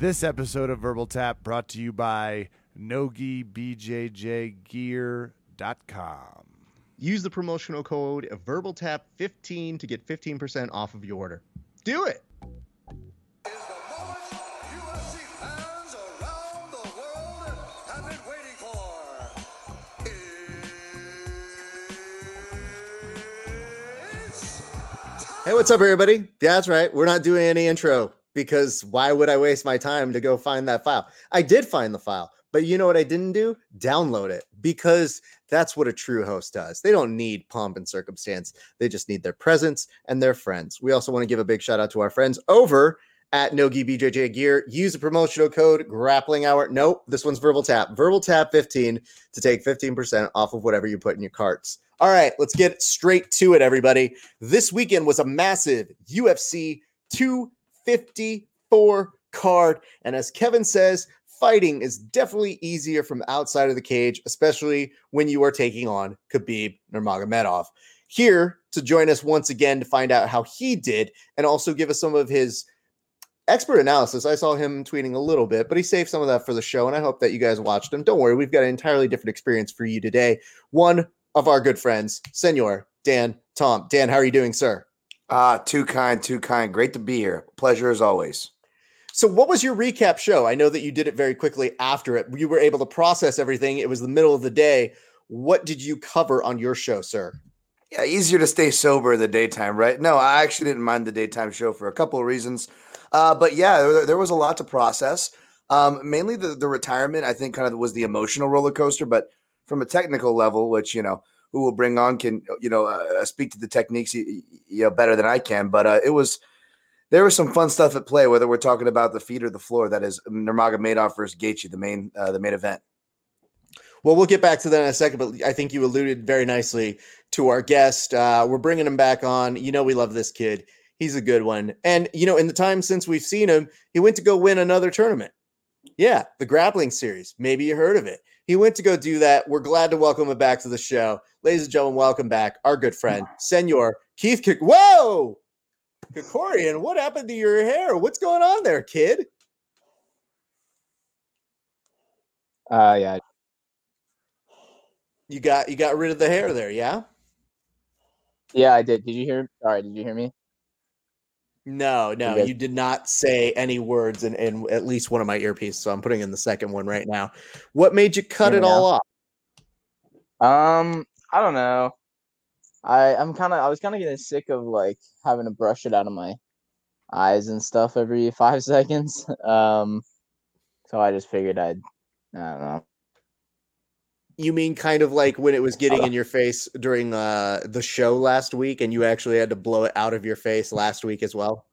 This episode of Verbal Tap brought to you by NogiBJJGear.com. Use the promotional code VerbalTap15 to get 15% off of your order. Do it. is the moment UFC fans around the world have been waiting for. It's Hey, what's up, everybody? That's right. We're not doing any intro because why would I waste my time to go find that file? I did find the file, but you know what I didn't do? Download it because that's what a true host does. They don't need pomp and circumstance, they just need their presence and their friends. We also want to give a big shout out to our friends over at Nogi BJJ Gear. Use the promotional code grappling hour. Nope, this one's verbal tap. Verbal tap 15 to take 15% off of whatever you put in your carts. All right, let's get straight to it, everybody. This weekend was a massive UFC 254 card. And as Kevin says, fighting is definitely easier from outside of the cage, especially when you are taking on Khabib Nurmagomedov. Here to join us once again to find out how he did and also give us some of his expert analysis. I saw him tweeting a little bit, but he saved some of that for the show, and I hope that you guys watched him. Don't worry, we've got an entirely different experience for you today. One of our good friends, Senor Dan Tom. Dan, how are you doing, sir? Ah, too kind, too kind. Great to be here. Pleasure as always. So, what was your recap show? I know that you did it very quickly after it. You were able to process everything. It was the middle of the day. What did you cover on your show, sir? Yeah, easier to stay sober in the daytime, right? No, I actually didn't mind the daytime show for a couple of reasons. Uh, but yeah, there, there was a lot to process. Um, mainly the, the retirement, I think, kind of was the emotional roller coaster. But from a technical level, which you know, who will bring on can you know uh, speak to the techniques you, you know better than I can. But uh, it was there was some fun stuff at play, whether we're talking about the feet or the floor. That is Nurmagomedov versus Gaethje, the main uh, the main event. Well, we'll get back to that in a second, but I think you alluded very nicely to our guest. Uh, we're bringing him back on. You know, we love this kid. He's a good one. And, you know, in the time since we've seen him, he went to go win another tournament. Yeah, the grappling series. Maybe you heard of it. He went to go do that. We're glad to welcome him back to the show. Ladies and gentlemen, welcome back our good friend, Senor Keith Kik. Whoa! Krikorian, what happened to your hair? What's going on there, kid? Uh, yeah, You got you got rid of the hair there, yeah? yeah, I did. Did you hear? Sorry, did you hear me? No, no, guys- you did not say any words in, in at least one of my earpieces. So I'm putting in the second one right now. What made you cut it me all off? Um, I don't know. I I'm kind of I was kind of getting sick of like having to brush it out of my eyes and stuff every five seconds. Um, so I just figured I'd I don't know. You mean kind of like when it was getting in your face during uh, the show last week, and you actually had to blow it out of your face last week as well?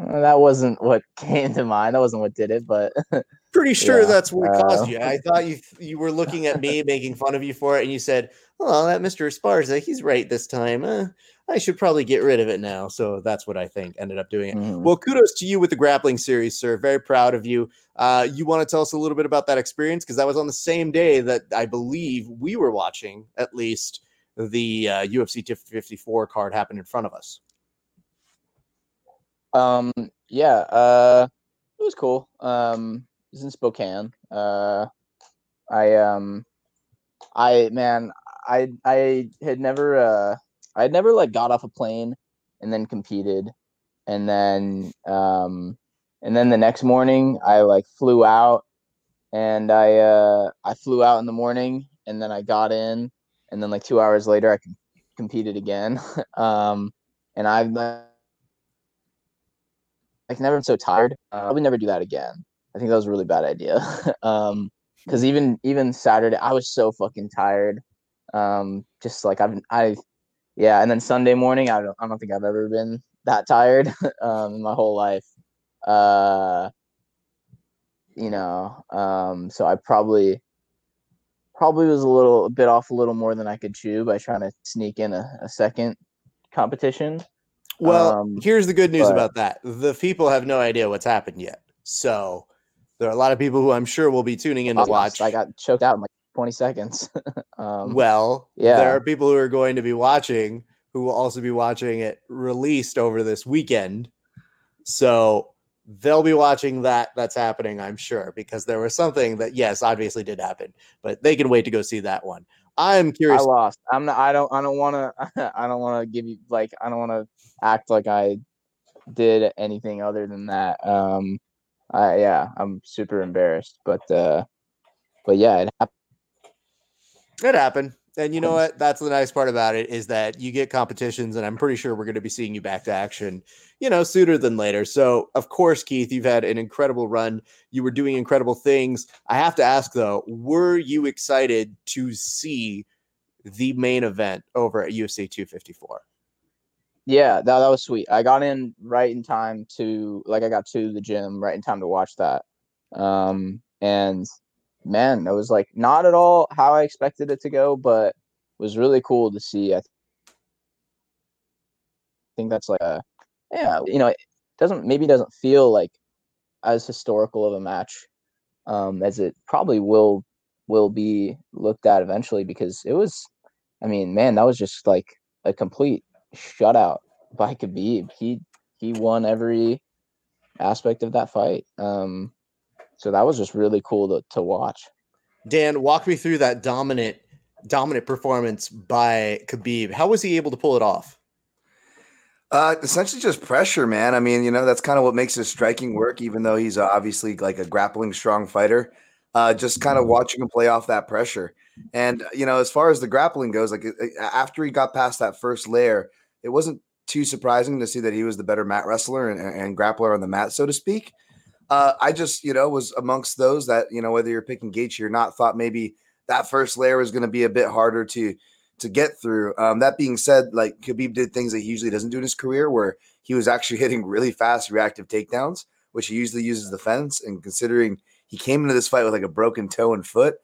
Uh, That wasn't what came to mind. That wasn't what did it, but Pretty sure Yeah, that's what caused uh, you. I thought you you were looking at me making fun of you for it, and you said, "Oh, that Mister Esparza, he's right this time. Uh, I should probably get rid of it now." So that's what I think ended up doing it. mhm. Well, kudos to you with the grappling series, sir. Very proud of you. Uh, you want to tell us a little bit about that experience because that was on the same day that I believe we were watching, at least the uh, UFC 254 card happened in front of us. Um, yeah, uh, it was cool. Um, it was in Spokane. Uh, I um, I man, I I had never uh, I had never like got off a plane and then competed, and then um, and then the next morning I like flew out, and I uh, I flew out in the morning, and then I got in, and then like two hours later I com- competed again. um, and I've like never been so tired. Uh, I would never do that again. I think that was a really bad idea. um, because even even Saturday, I was so fucking tired. Um, just like I've I, yeah, and then Sunday morning, I don't I don't think I've ever been that tired um in my whole life. Uh, you know, um, so I probably probably was a little a bit off a little more than I could chew by trying to sneak in a, a second competition. Well, Um, here's the good news but- about that: the people have no idea what's happened yet. So there are a lot of people who I'm sure will be tuning in to watch. I got choked out in like 20 seconds. um, well, yeah. there are people who are going to be watching who will also be watching it released over this weekend. So they'll be watching that that's happening, I'm sure, because there was something that yes, obviously did happen, but they can wait to go see that one. I'm curious. i lost i'm not. I don't. I don't want to. I don't want to give you like. I don't want to act like I did anything other than that. Um. I yeah. I'm super embarrassed, but uh, but yeah, it happened. It happened. And you know what? That's the nice part about it is that you get competitions, and I'm pretty sure we're going to be seeing you back to action, you know, sooner than later. So, of course, Keith, you've had an incredible run. You were doing incredible things. I have to ask though, were you excited to see the main event over at UFC 254? Yeah, that that was sweet. I got in right in time to like I got to the gym right in time to watch that. Um. And man, it was like not at all how I expected it to go, but it was really cool to see. I th- think that's like a yeah, you know, it doesn't maybe doesn't feel like as historical of a match um as it probably will will be looked at eventually because it was I mean, man, that was just like a complete shutout by Khabib. He he won every aspect of that fight. Um so that was just really cool to, to watch. Dan, walk me through that dominant, dominant performance by Khabib. How was he able to pull it off? Uh, essentially just pressure, man. I mean, you know, that's kind of what makes his striking work, even though he's uh, obviously like a grappling strong fighter. Uh, just kind of watching him play off that pressure. And, you know, as far as the grappling goes, like after he got past that first layer, it wasn't too surprising to see that he was the better mat wrestler and, and grappler on the mat, so to speak. Uh, I just, you know, was amongst those that, you know, whether you're picking Gaethje or not, thought maybe that first layer was going to be a bit harder to to get through. Um, that being said, like Khabib did things that he usually doesn't do in his career, where he was actually hitting really fast reactive takedowns, which he usually uses the fence. And considering he came into this fight with like a broken toe and foot,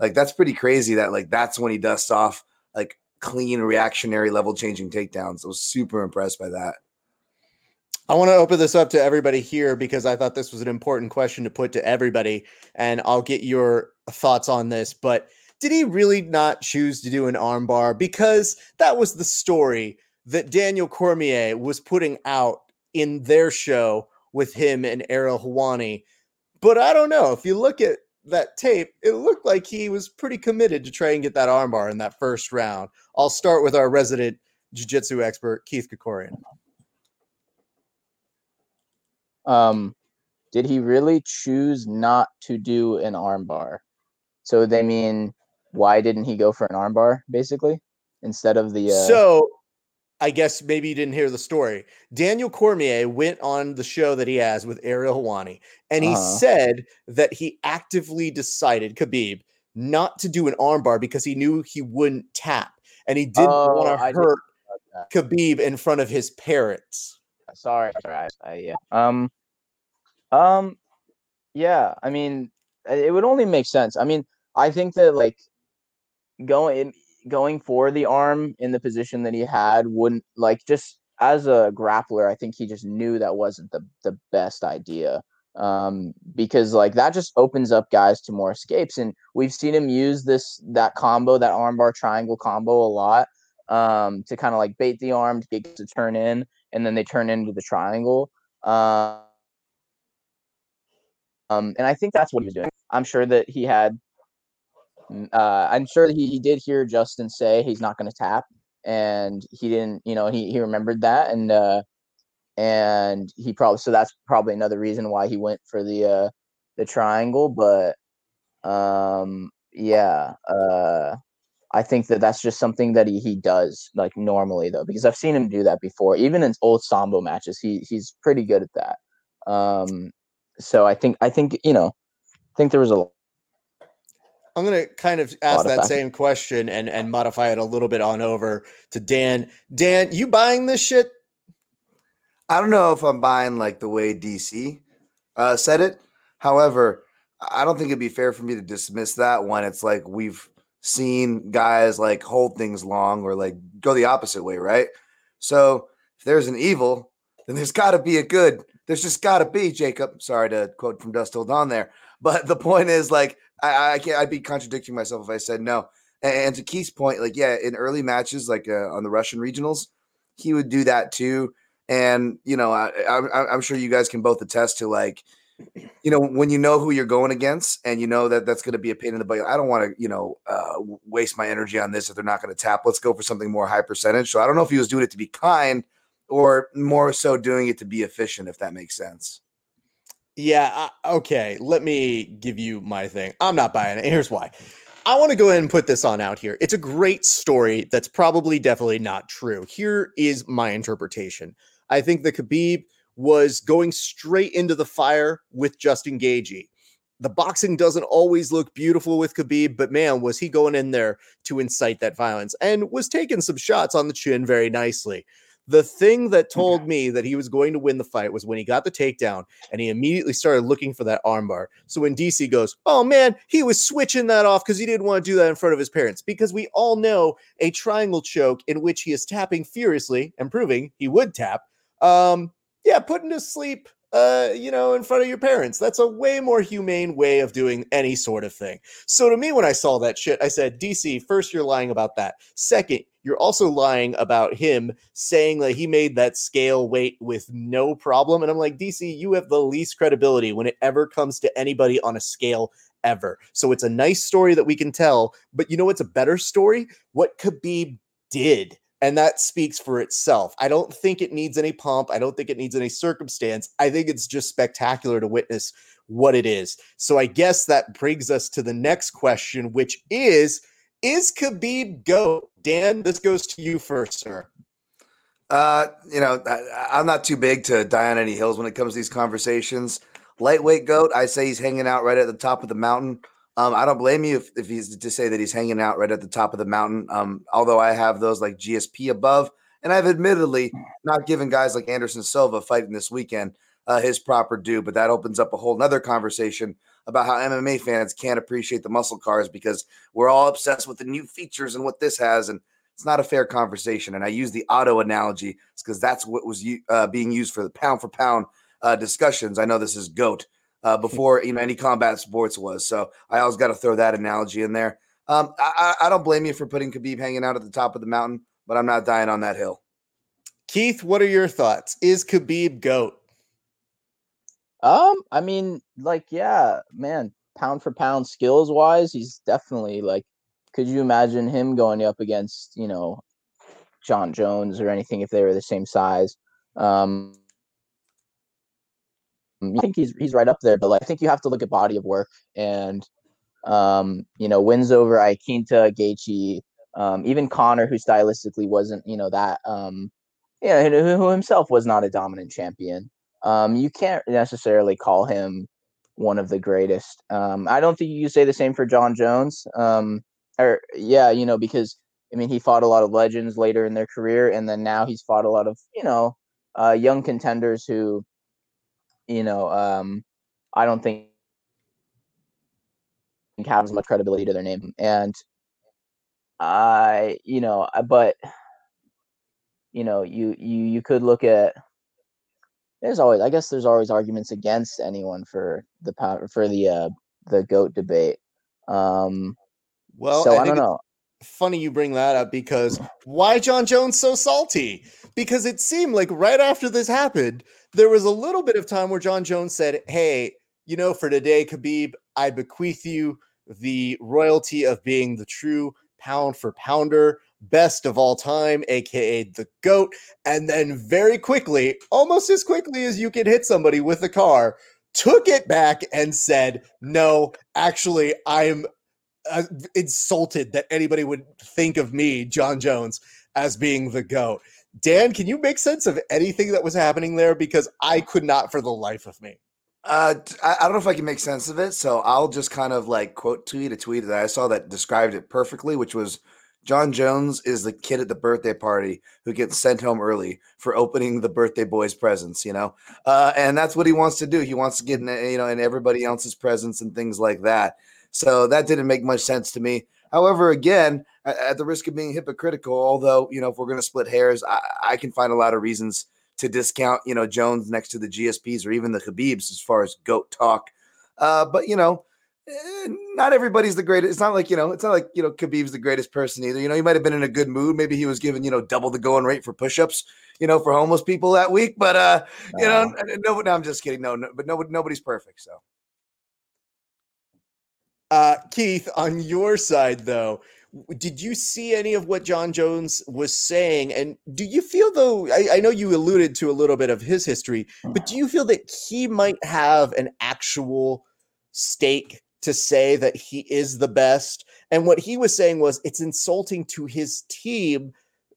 like that's pretty crazy. That like that's when he dusts off like clean reactionary level changing takedowns. I was super impressed by that. I want to open this up to everybody here because I thought this was an important question to put to everybody, and I'll get your thoughts on this. But did he really not choose to do an armbar? Because that was the story that Daniel Cormier was putting out in their show with him and Ariel Helwani. But I don't know. If you look at that tape, it looked like he was pretty committed to try and get that armbar in that first round. I'll start with our resident jiu-jitsu expert, Keith Krikorian. Um, did he really choose not to do an armbar? So they mean why didn't he go for an armbar basically instead of the uh, So I guess maybe you didn't hear the story. Daniel Cormier went on the show that he has with Ariel Helwani, and he Uh-huh. said that he actively decided, Khabib, not to do an armbar because he knew he wouldn't tap. And he didn't Oh, want to hurt. Khabib in front of his parents. Sorry, sorry, I, I, yeah. Um, um, yeah. I mean, it would only make sense. I mean, I think that like going going for the arm in the position that he had wouldn't like just as a grappler. I think he just knew that wasn't the the best idea. Um, because like that just opens up guys to more escapes, and we've seen him use this that combo, that armbar triangle combo, a lot um, to kind of like bait the arm to get to turn in, and then they turn into the triangle. Uh, um, and I think that's what he was doing. I'm sure that he had. mm, Uh, I'm sure that he, he did hear Justin say he's not going to tap, and he didn't. You know, he he remembered that, and uh, and he probably so that's probably another reason why he went for the uh, the triangle. But um, yeah, uh, I think that that's just something that he, he does like normally though, because I've seen him do that before. Even in old Sambo matches, he he's pretty good at that. Um, so I think I think you know, I think there was a I'm gonna kind of ask of that factors. same question and and modify it a little bit on over to Dan. Dan, you buying this shit? I don't know if I'm buying like the way DC uh, said it. However, I don't think it'd be fair for me to dismiss that when it's like we've seen guys like hold things long or like go the opposite way, right? So if there's an evil, then there's got to be a good. There's just got to be Jacob. Sorry to quote from Dusk Till Dawn there, but the point is like I, I can't. I'd be contradicting myself if I said no. And, and to Keith's point, like yeah, in early matches, like uh, on the Russian regionals, he would do that too And you know, I, I, I'm sure you guys can both attest to like, you know, when you know who you're going against, and you know that that's going to be a pain in the butt. I don't want to, you know, uh, waste my energy on this if they're not going to tap. Let's go for something more high percentage. So I don't know if he was doing it to be kind or more so doing it to be efficient, if that makes sense. Yeah. Okay. Let me give you my thing. I'm not buying it. Here's why. I want to go ahead and put this on out here. It's a great story that's probably definitely not true. Here is my interpretation. I think the Khabib was going straight into the fire with Justin Gaethje. The boxing doesn't always look beautiful with Khabib, but man, was he going in there to incite that violence and was taking some shots on the chin very nicely. The thing that told me that he was going to win the fight was when he got the takedown and he immediately started looking for that armbar. So when DC goes, Oh man, he was switching that off because he didn't want to do that in front of his parents. Because we all know a triangle choke in which he is tapping furiously and proving he would tap. Um, yeah, putting to sleep uh, you know, in front of your parents. That's a way more humane way of doing any sort of thing. So to me, when I saw that shit, I said, DC, first, you're lying about that. Second, you're also lying about him saying that he made that scale weight with no problem. And I'm like, DC, you have the least credibility when it ever comes to anybody on a scale ever. So it's a nice story that we can tell. But you know what's a better story? What Khabib did and that speaks for itself. I don't think it needs any pomp. I don't think it needs any circumstance. I think it's just spectacular to witness what it is. So I guess that brings us to the next question, which is Is Khabib GOAT? Dan, this goes to you first, sir. Uh, you know, I, am not too big to die on any hills when it comes to these conversations. Lightweight goat, I say he's hanging out right at the top of the mountain. Um, I don't blame you if, if he's to say that he's hanging out right at the top of the mountain. Um, although I have those like GSP above, and I've admittedly not given guys like Anderson Silva fighting this weekend uh, his proper due, but that opens up a whole nother conversation about how MMA fans can't appreciate the muscle cars because we're all obsessed with the new features and what this has, and it's not a fair conversation. And I use the auto analogy because that's what was uh, being used for the pound for pound uh, discussions. I know this is goat uh, before you know any combat sports was. So I always got to throw that analogy in there. Um, I, I don't blame you for putting Khabib hanging out at the top of the mountain, but I'm not dying on that hill. Keith, what are your thoughts? Is Khabib goat? Um, I mean, like, yeah, man, pound for pound skills wise, he's definitely like. Could you imagine him going up against you know John Jones or anything if they were the same size? Um, I think he's he's right up there, but like, I think you have to look at body of work and um, you know wins over Iaquinta, Gaethje, um, even Conor, who stylistically wasn't you know that um, yeah, who, who himself was not a dominant champion. Um, you can't necessarily call him one of the greatest. Um, I don't think you say the same for John Jones. Um, or yeah, you know because I mean he fought a lot of legends later in their career, and then now he's fought a lot of you know uh, young contenders who you know, um, I don't think have as much credibility to their name. And I, you know, but you know, you you you could look at. There's always, I guess, there's always arguments against anyone for the power for the uh, the goat debate. Um, well, so I, I don't know. Funny you bring that up because why John Jones so salty? Because it seemed like right after this happened, there was a little bit of time where John Jones said, Hey, you know, for today, Khabib, I bequeath you the royalty of being the true pound for pounder, best of all time, aka the GOAT. And then very quickly, almost as quickly as you can hit somebody with a car, took it back and said, No, actually, I'm uh, insulted that anybody would think of me, John Jones, as being the GOAT. Dan, can you make sense of anything that was happening there? Because I could not for the life of me. Uh, I, don't know if I can make sense of it, so I'll just kind of like quote tweet a tweet that I saw that described it perfectly, which was John Jones is the kid at the birthday party who gets sent home early for opening the birthday boy's presents, you know, uh, and that's what he wants to do. He wants to get in, you know, in everybody else's presents and things like that. So that didn't make much sense to me. However, again, at the risk of being hypocritical, although you know if we're going to split hairs, I, I, can find a lot of reasons to discount you know Jones next to the GSPs or even the Khabibs as far as goat talk. Uh, but you know, eh, not everybody's the greatest. It's not like you know. It's not like you know. Khabib's the greatest person either. You know, he might have been in a good mood. Maybe he was given you know double the going rate for push-ups. You know, for homeless people that week. But uh, you know, no, no, I'm just kidding. No, no but nobody, nobody's perfect. So Uh, Keith, on your side though, did you see any of what John Jones was saying? And do you feel though? I, I know you alluded to a little bit of his history, but do you feel that he might have an actual stake to say that he is the best? And what he was saying was it's insulting to his team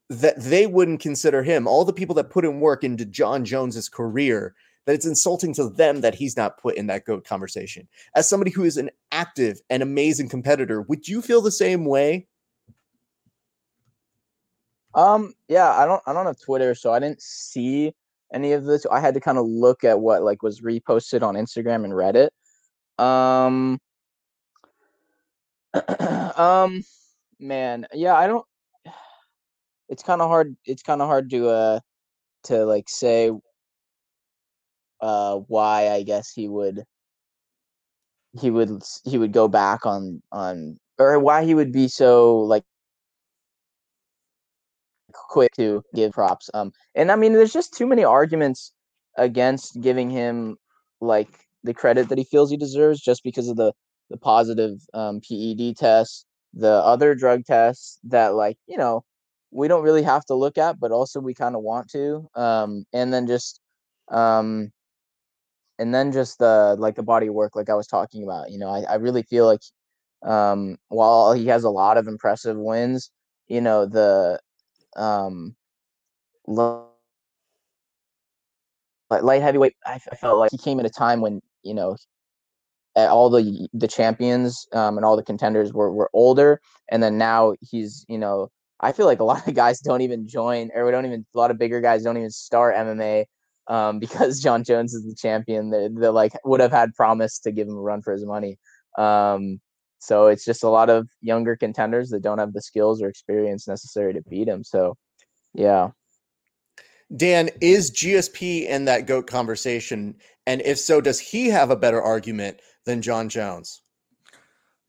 that they wouldn't consider him. All the people that put in work into John Jones's career, that it's insulting to them that he's not put in that GOAT conversation. As somebody who is an active and amazing competitor, would you feel the same way? Um, yeah, I don't I don't have Twitter, so I didn't see any of this. I had to kind of look at what like was reposted on Instagram and Reddit. Um um man, yeah, I don't it's kind of hard it's kind of hard to uh to like say uh why I guess he would he would he would go back on on or why he would be so like quick to give props. Um, and I mean, there's just too many arguments against giving him like the credit that he feels he deserves just because of the the positive um, PED tests, the other drug tests that like you know we don't really have to look at, but also we kind of want to. Um, and then just um, and then just the like the body work, like I was talking about. You know, I, I really feel like um, while he has a lot of impressive wins, you know the um lo- like light heavyweight I felt like he came at a time when you know all the the champions um, and all the contenders were, were older and then now he's you know i feel like a lot of guys don't even join or we don't even a lot of bigger guys don't even start mma um, because john jones is the champion they, they like would have had promise to give him a run for his money um, so it's just a lot of younger contenders that don't have the skills or experience necessary to beat him so yeah Dan, is GSP in that GOAT conversation? And if so, does he have a better argument than John Jones?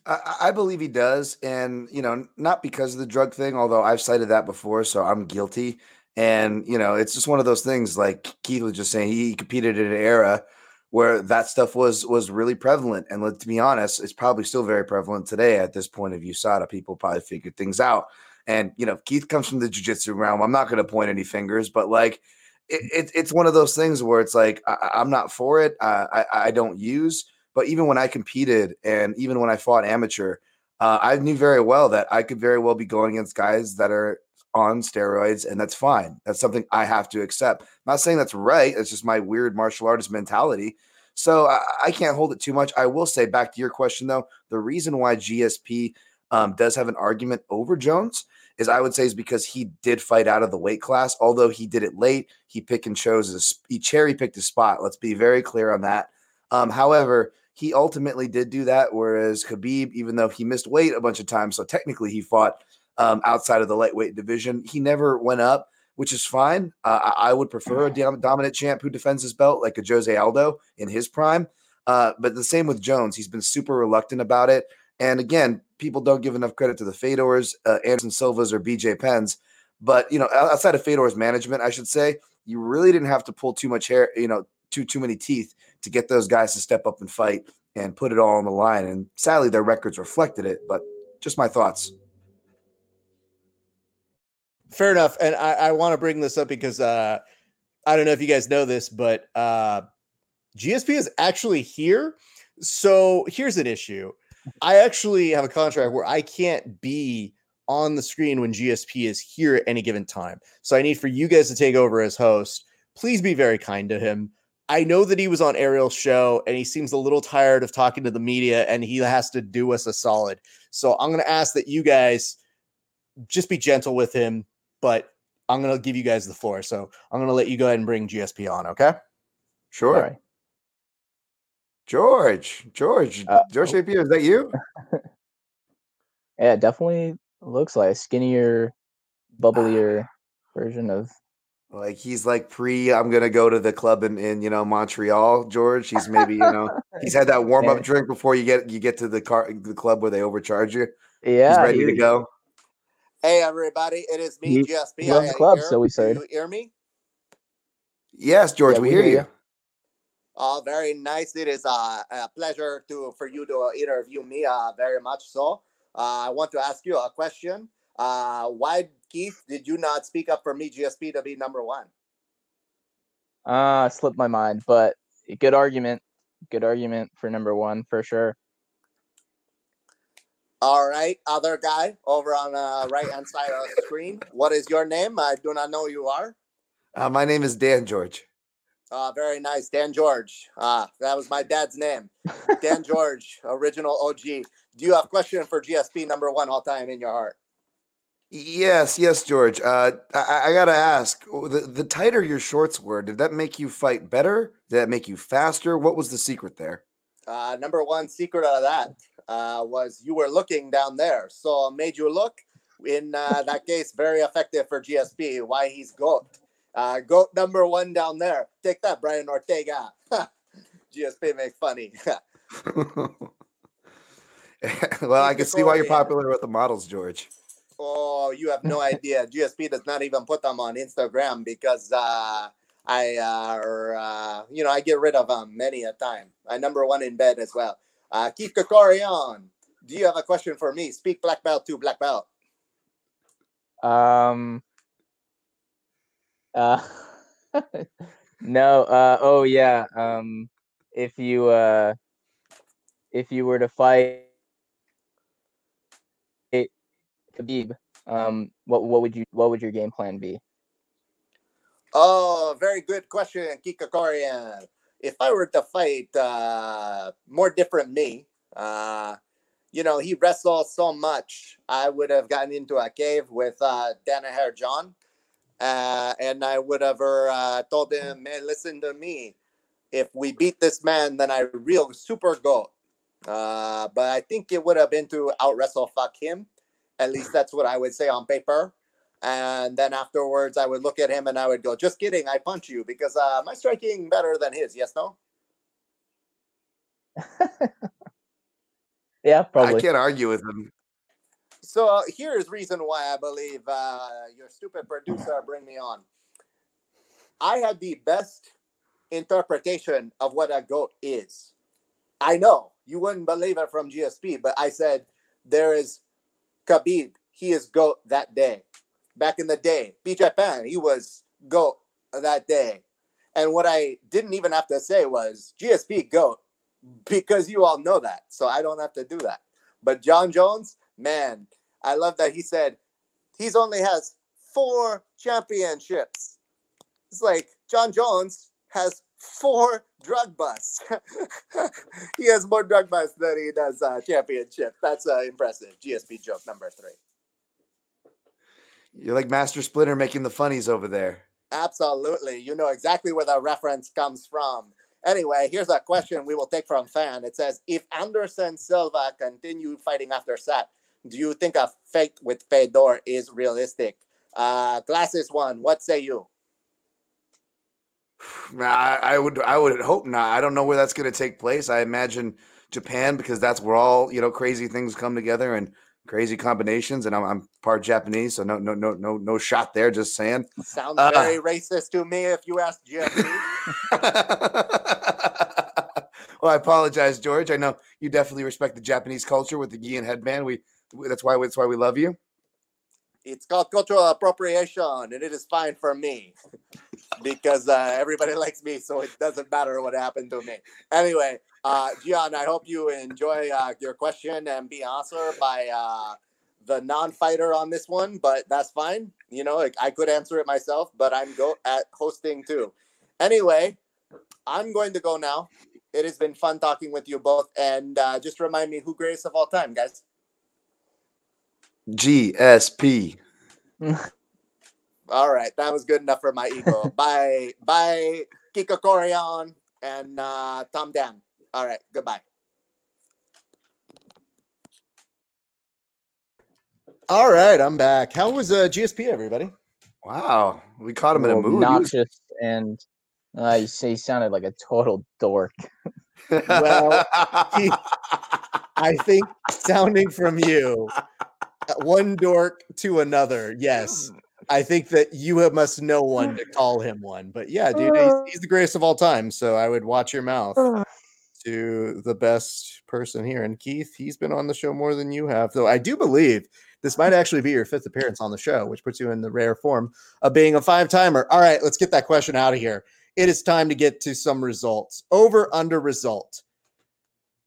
I, I believe he does, and you know, not because of the drug thing, although I've cited that before, so I'm guilty. And you know, it's just one of those things. Like Keith was just saying, he competed in an era where that stuff was was really prevalent. And let to be honest, it's probably still very prevalent today. At this point of USADA, people probably figured things out. And you know, Keith comes from the jiu-jitsu realm. I'm not going to point any fingers, but like, it, it, it's one of those things where it's like I, I'm not for it. Uh, I I don't use. But even when I competed and even when I fought amateur, uh, I knew very well that I could very well be going against guys that are on steroids, and that's fine. That's something I have to accept. I'm not saying that's right. It's just my weird martial artist mentality. So I, I can't hold it too much. I will say back to your question though, the reason why GSP um, does have an argument over Jones is I would say is because he did fight out of the weight class. Although he did it late, he pick and chose his he cherry picked his spot. Let's be very clear on that. Um, however, he ultimately did do that, whereas Khabib, even though he missed weight a bunch of times, so technically he fought um, outside of the lightweight division, he never went up, which is fine. Uh, I, I would prefer a dom- dominant champ who defends his belt, like a Jose Aldo in his prime. Uh, but the same with Jones, he's been super reluctant about it. And again, people don't give enough credit to the Fedors, uh, Anderson Silvas, or BJ Penns. But you know, outside of Fedor's management, I should say, you really didn't have to pull too much hair, you know, too too many teeth to get those guys to step up and fight and put it all on the line. And sadly, their records reflected it. But just my thoughts. Fair enough. And I, I want to bring this up because uh, I don't know if you guys know this, but uh, GSP is actually here. So here's an issue. I actually have a contract where I can't be on the screen when GSP is here at any given time. So I need for you guys to take over as host. Please be very kind to him. I know that he was on Ariel's show and he seems a little tired of talking to the media and he has to do us a solid. So I'm going to ask that you guys just be gentle with him, but I'm going to give you guys the floor. So I'm going to let you go ahead and bring GSP on, okay? Sure. all right George, George, Uh, George St. Pierre, is that you? yeah definitely looks like a skinnier bubblier version of Like he's like pre, I'm gonna go to the club in, in you know Montreal, George. He's maybe, you know, He's had that warm up drink before you get you get to the car the club where they overcharge you. Yeah, He's ready he- to go. Hey everybody, it is me, He- GSP. he loves I am clubs, so we Do said. you hear me? Yes, George, Yeah, we, we hear hear you. ya. Uh, very nice. It is uh, a pleasure to for you to interview me. Uh, very much so. Uh, I want to ask you a question. Uh, why, Keith, did you not speak up for me, GSP, to be number one? Uh, slipped my mind, but good argument. Good argument for number one for sure. All right, other guy over on the right hand side of the screen. What is your name? I do not know who you are. Uh, my name is Dan George. Uh, very nice, Dan George. Uh, that was my dad's name, Dan George, original OG. Do you have question for GSP number one all time in your heart? Yes, yes, George. Uh, I, I gotta ask: the, the tighter your shorts were, did that make you fight better? Did that make you faster? What was the secret there? Uh, number one secret out of that uh, was you were looking down there, so made you look. In uh, that case, very effective for GSP. Why he's goat, uh, goat number one down there. Take that, Brian Ortega. GSP make funny. well, I can see why you're popular with the models, George. oh, you have no idea. GSP does not even put them on Instagram because uh, I, uh, or, uh, you know, I get rid of them many a time. I number one in bed as well. Uh, Keith Krikorian, do you have a question for me? Speak black belt to black belt. Um. Uh. no. Uh. Oh yeah. Um. If you uh. If you were to fight Khabib, um, what what would you what would your game plan be? Oh, very good question, Kikakorian. If I were to fight uh, more different me, uh, you know, he wrestled so much, I would have gotten into a cave with uh, Danaher John, uh, and I would have uh, told him, man, listen to me. If we beat this man, then I real super goat. Uh, but I think it would have been to out wrestle fuck him. At least that's what I would say on paper. And then afterwards, I would look at him and I would go, "Just kidding, I punch you because uh, my striking better than his." Yes, no. Yeah, probably. I can't argue with him. So here's reason why I believe uh, your stupid producer bring me on. I had the best interpretation of what a goat is. I know you wouldn't believe it from GSP, but I said there is Khabib. He is goat that day. Back in the day, BJ Penn, he was goat that day. And what I didn't even have to say was GSP goat because you all know that. So I don't have to do that. But John Jones, man, I love that he said he's only has four championships. It's like John Jones has four drug busts. he has more drug busts than he does uh, championship. That's uh, impressive. GSP joke number three. You're like Master Splinter making the funnies over there. Absolutely. You know exactly where the reference comes from. Anyway, here's a question we will take from fan. It says, if Anderson Silva continue fighting after Sat, do you think a fight with Fedor is realistic? Uh, glasses one, what say you? I, I would I would hope not. I don't know where that's going to take place. I imagine Japan because that's where all you know crazy things come together and crazy combinations. And I'm, I'm part Japanese, so no no no no no shot there. Just saying. Sounds Uh. very racist to me if you ask GSP. well, I apologize, George. I know you definitely respect the Japanese culture with the gi and headband. We, we that's why that's why we love you. it's called cultural appropriation, and it is fine for me because uh, everybody likes me, so it doesn't matter what happened to me. Anyway, uh, Gian, I hope you enjoy uh, your question and be answered by uh, the non-fighter on this one, but that's fine. You know, like, I could answer it myself, but I'm go at hosting too. Anyway, I'm going to go now. It has been fun talking with you both, and uh, just remind me who greatest of all time, guys. GSP. All right, that was good enough for my ego. bye, bye, Kika Corion and uh, Tom Dan. All right, goodbye. All right, I'm back. How was uh, GSP, everybody? Wow, we caught him in a Little mood. Obnoxious and uh, you say he sounded like a total dork. Well, he- I think sounding from you, uh, one dork to another. Yes, I think that you have- must know one to call him one. But yeah, dude, he's, he's the greatest of all time. So I would watch your mouth to the best person here. And Keith, he's been on the show more than you have, though I do believe this might actually be your fifth appearance on the show, which puts you in the rare form of being a five timer. All right, let's get that question out of here. It is time to get to some results. Over under result.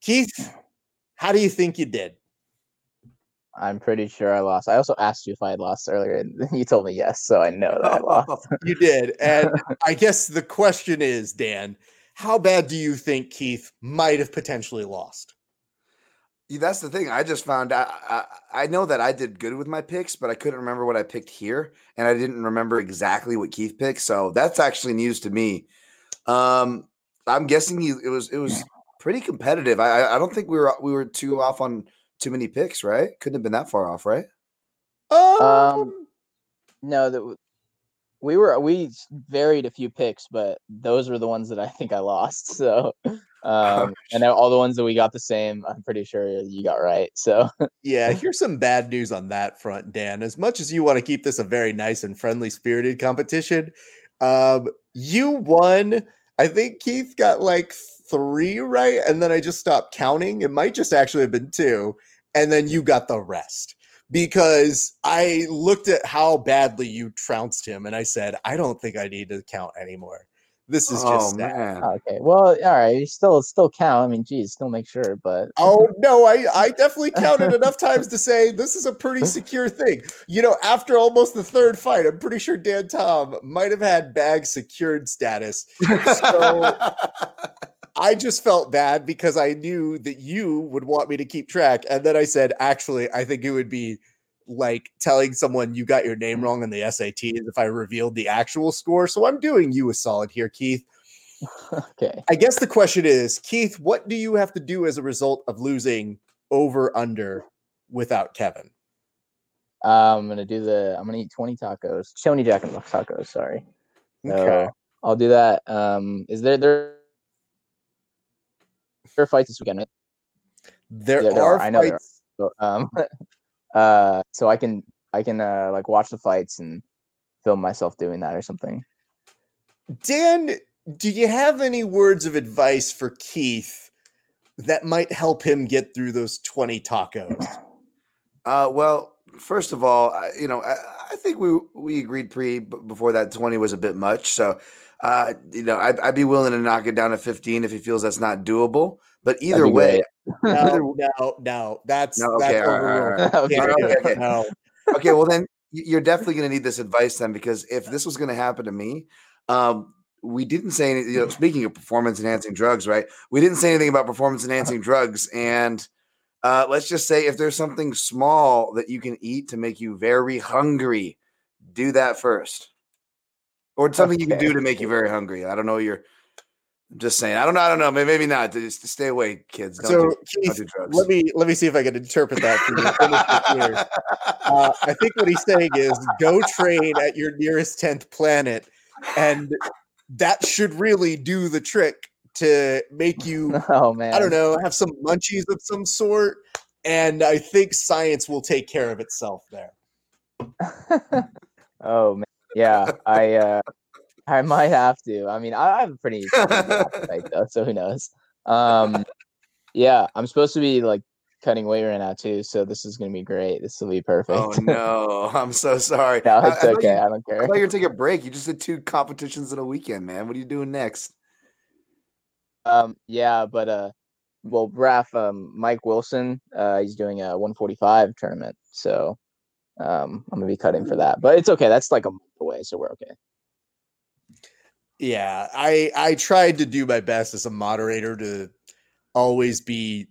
Keith, how do you think you did? I'm pretty sure I lost. I also asked you if I had lost earlier, and you told me yes, so I know that I lost. You did. And I guess the question is, Dan, how bad do you think Keith might have potentially lost? Yeah, That's the thing. I just found out. I, I know that I did good with my picks, but I couldn't remember what I picked here, and I didn't remember exactly what Keith picked. So that's actually news to me. Um, I'm guessing you, it was it was pretty competitive. I I- I don't think we were we were too off on too many picks, right? Couldn't have been that far off, right? Um, no, that w- we were we varied a few picks, but those were the ones that I think I lost. So, um, and all the ones that we got the same, I'm pretty sure you got right. So, Yeah, here's some bad news on that front, Dan. As much as you want to keep this a very nice and friendly spirited competition, um, you won. I think Keith got like three right, and then I just stopped counting. It might just actually have been two, and then you got the rest because I looked at how badly you trounced him, and I said, I don't think I need to count anymore. This is oh just sad. man, ah, okay, well, all right, you still still count. I mean, geez, still make sure, but Oh no, I I definitely counted enough times to say this is a pretty secure thing. You know, after almost the third fight, I'm pretty sure Dan Tom might have had bag secured status. So I just felt bad because I knew that you would want me to keep track, and then I said, actually, I think it would be like telling someone you got your name wrong in the SATs if I revealed the actual score. So I'm doing you a solid here, Keith. okay. I guess the question is, Keith, what do you have to do as a result of losing over under without Kevin? Uh, I'm gonna do the. I'm gonna eat 20 tacos, Shoney Jack and Box tacos. Sorry. So Okay. I'll do that. Um, is there there there are fights this weekend? Right? There, Yeah, there are are. I know there are. fights. So, um, uh, so I can I can uh like watch the fights and film myself doing that or something. Dan, do you have any words of advice for Keith that might help him get through those 20 tacos? Uh, well, first of all, I, you know, I, I think we we agreed pre before that twenty was a bit much. So, uh, you know, I'd, I'd be willing to knock it down to fifteen if he feels that's not doable. But either way, No, no, no. That's No, that's okay, all right, all overruled. right, That would be Can't great. do it. Okay, okay. No. okay, well then you're definitely going to need this advice then because if this was going to happen to me, um, we didn't say anything. you know, speaking of performance enhancing drugs, right? We didn't say anything about performance enhancing drugs, and uh, let's just say if there's something small that you can eat to make you very hungry, do that first, or something you can do to make you very hungry. I don't know. You're I'm just saying. I don't know. I don't know. Maybe, maybe not. Just stay away, kids. Don't So do, don't Keith, do drugs. let me let me see if I can interpret that for you. Finish this here. Uh, I think what he's saying is go train at your nearest 10th planet, and that should really do the trick to make you, Oh man. I don't know, have some munchies of some sort. And I think science will take care of itself there. oh man. Yeah, I uh I might have to. I mean, I I have a pretty appetite though, so who knows? Um yeah, I'm supposed to be like cutting weight right now too, so this is gonna be great. This will be perfect. Oh no, I'm so sorry. no, it's I thought okay. you- I don't I care. thought you were taking a break. You just did two competitions in a weekend, man. What are you doing next? Um, yeah, but uh, well, Raph, um, Mike Wilson, uh, he's doing a 145 tournament, so um, I'm gonna be cutting for that. But it's okay. That's like a away, so we're okay. Yeah, I I tried to do my best as a moderator to always be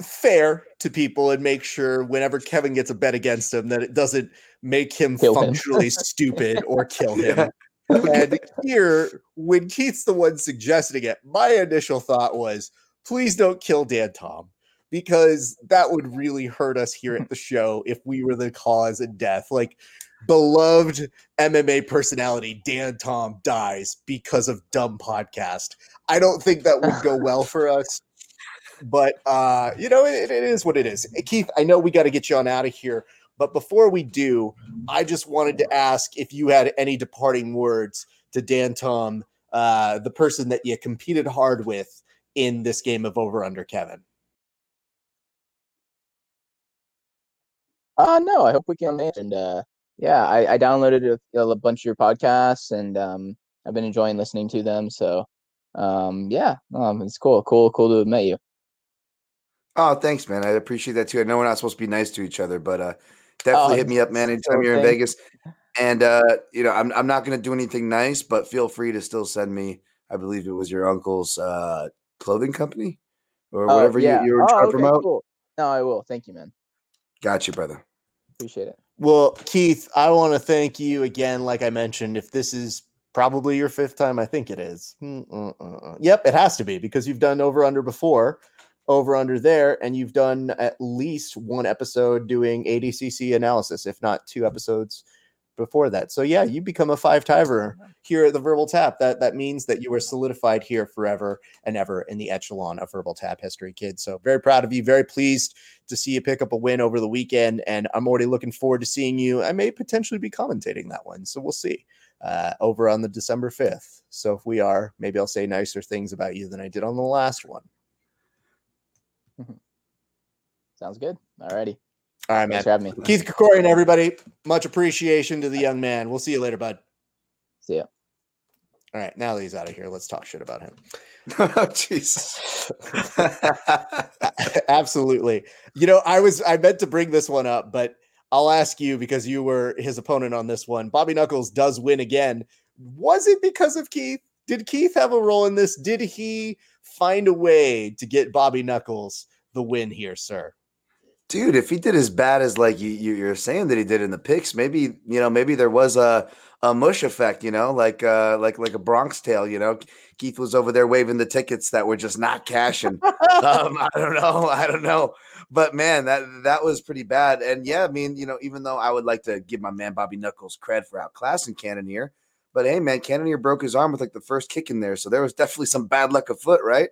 fair to people and make sure whenever Kevin gets a bet against him that it doesn't make him Kill him. functionally stupid or kill him. Yeah. And here, when Keith's the one suggesting it, my initial thought was, please don't kill Dan Tom, because that would really hurt us here at the show if we were the cause of death. Like, beloved MMA personality Dan Tom dies because of dumb podcast. I don't think that would go well for us. But uh, you know, it, it is what it is. Keith, I know we got to get you on out of here. But before we do, I just wanted to ask if you had any departing words to Dan Tom, uh, the person that you competed hard with in this game of over under Kevin. Uh no, I hope we can manage. And uh, yeah, I, I downloaded a, a bunch of your podcasts, and um, I've been enjoying listening to them. So um, yeah, um, it's cool, cool, cool to have met you. Oh, thanks, man. I appreciate that too. I know we're not supposed to be nice to each other, but uh, definitely Oh, hit me up, man, anytime you're in. Vegas. And uh, you know, I'm I'm not gonna do anything nice, but feel free to still send me. I believe it was your uncle's uh, clothing company or Oh, whatever yeah. you, you were oh, trying to okay, promote. Cool. No, I will. Thank you, man. Got you, brother. Appreciate it. Well, Keith, I want to thank you again. Like I mentioned, if this is probably your fifth time, I think it is. Mm, mm, mm, mm. Yep, it has to be because you've done over under before, over under there, and you've done at least one episode doing ADCC analysis, if not two episodes before that. So yeah, you become a five timer here at the Verbal Tap. That that means that you are solidified here forever and ever in the echelon of Verbal Tap history, kids. So very proud of you. Very pleased to see you pick up a win over the weekend, and I'm already looking forward to seeing you. I may potentially be commentating that one, so we'll see. Uh, over on the December 5th. So if we are, maybe I'll say nicer things about you than I did on the last one. Sounds good. Alrighty. All right, man. Thanks for having me. Keith Krikorian, everybody. Much appreciation to the young man. We'll see you later, bud. See ya. All right, now that he's out of here, let's talk shit about him. oh, Jesus. Absolutely. You know, I was I meant to bring this one up, but I'll ask you because you were his opponent on this one. Bobby Knuckles does win again. Was it because of Keith? Did Keith have a role in this? Did he find a way to get Bobby Knuckles the win here, sir? Dude, if he did as bad as like you, you you're saying that he did in the picks, maybe you know maybe there was a a mush effect, you know, like uh like like a Bronx tale, you know. Keith was over there waving the tickets that were just not cashing. um, I don't know, I don't know, but man, that that was pretty bad. And yeah, I mean, you know, even though I would like to give my man Bobby Knuckles cred for outclassing Cannonier, but hey, man, Cannonier broke his arm with like the first kick in there, so there was definitely some bad luck afoot, right?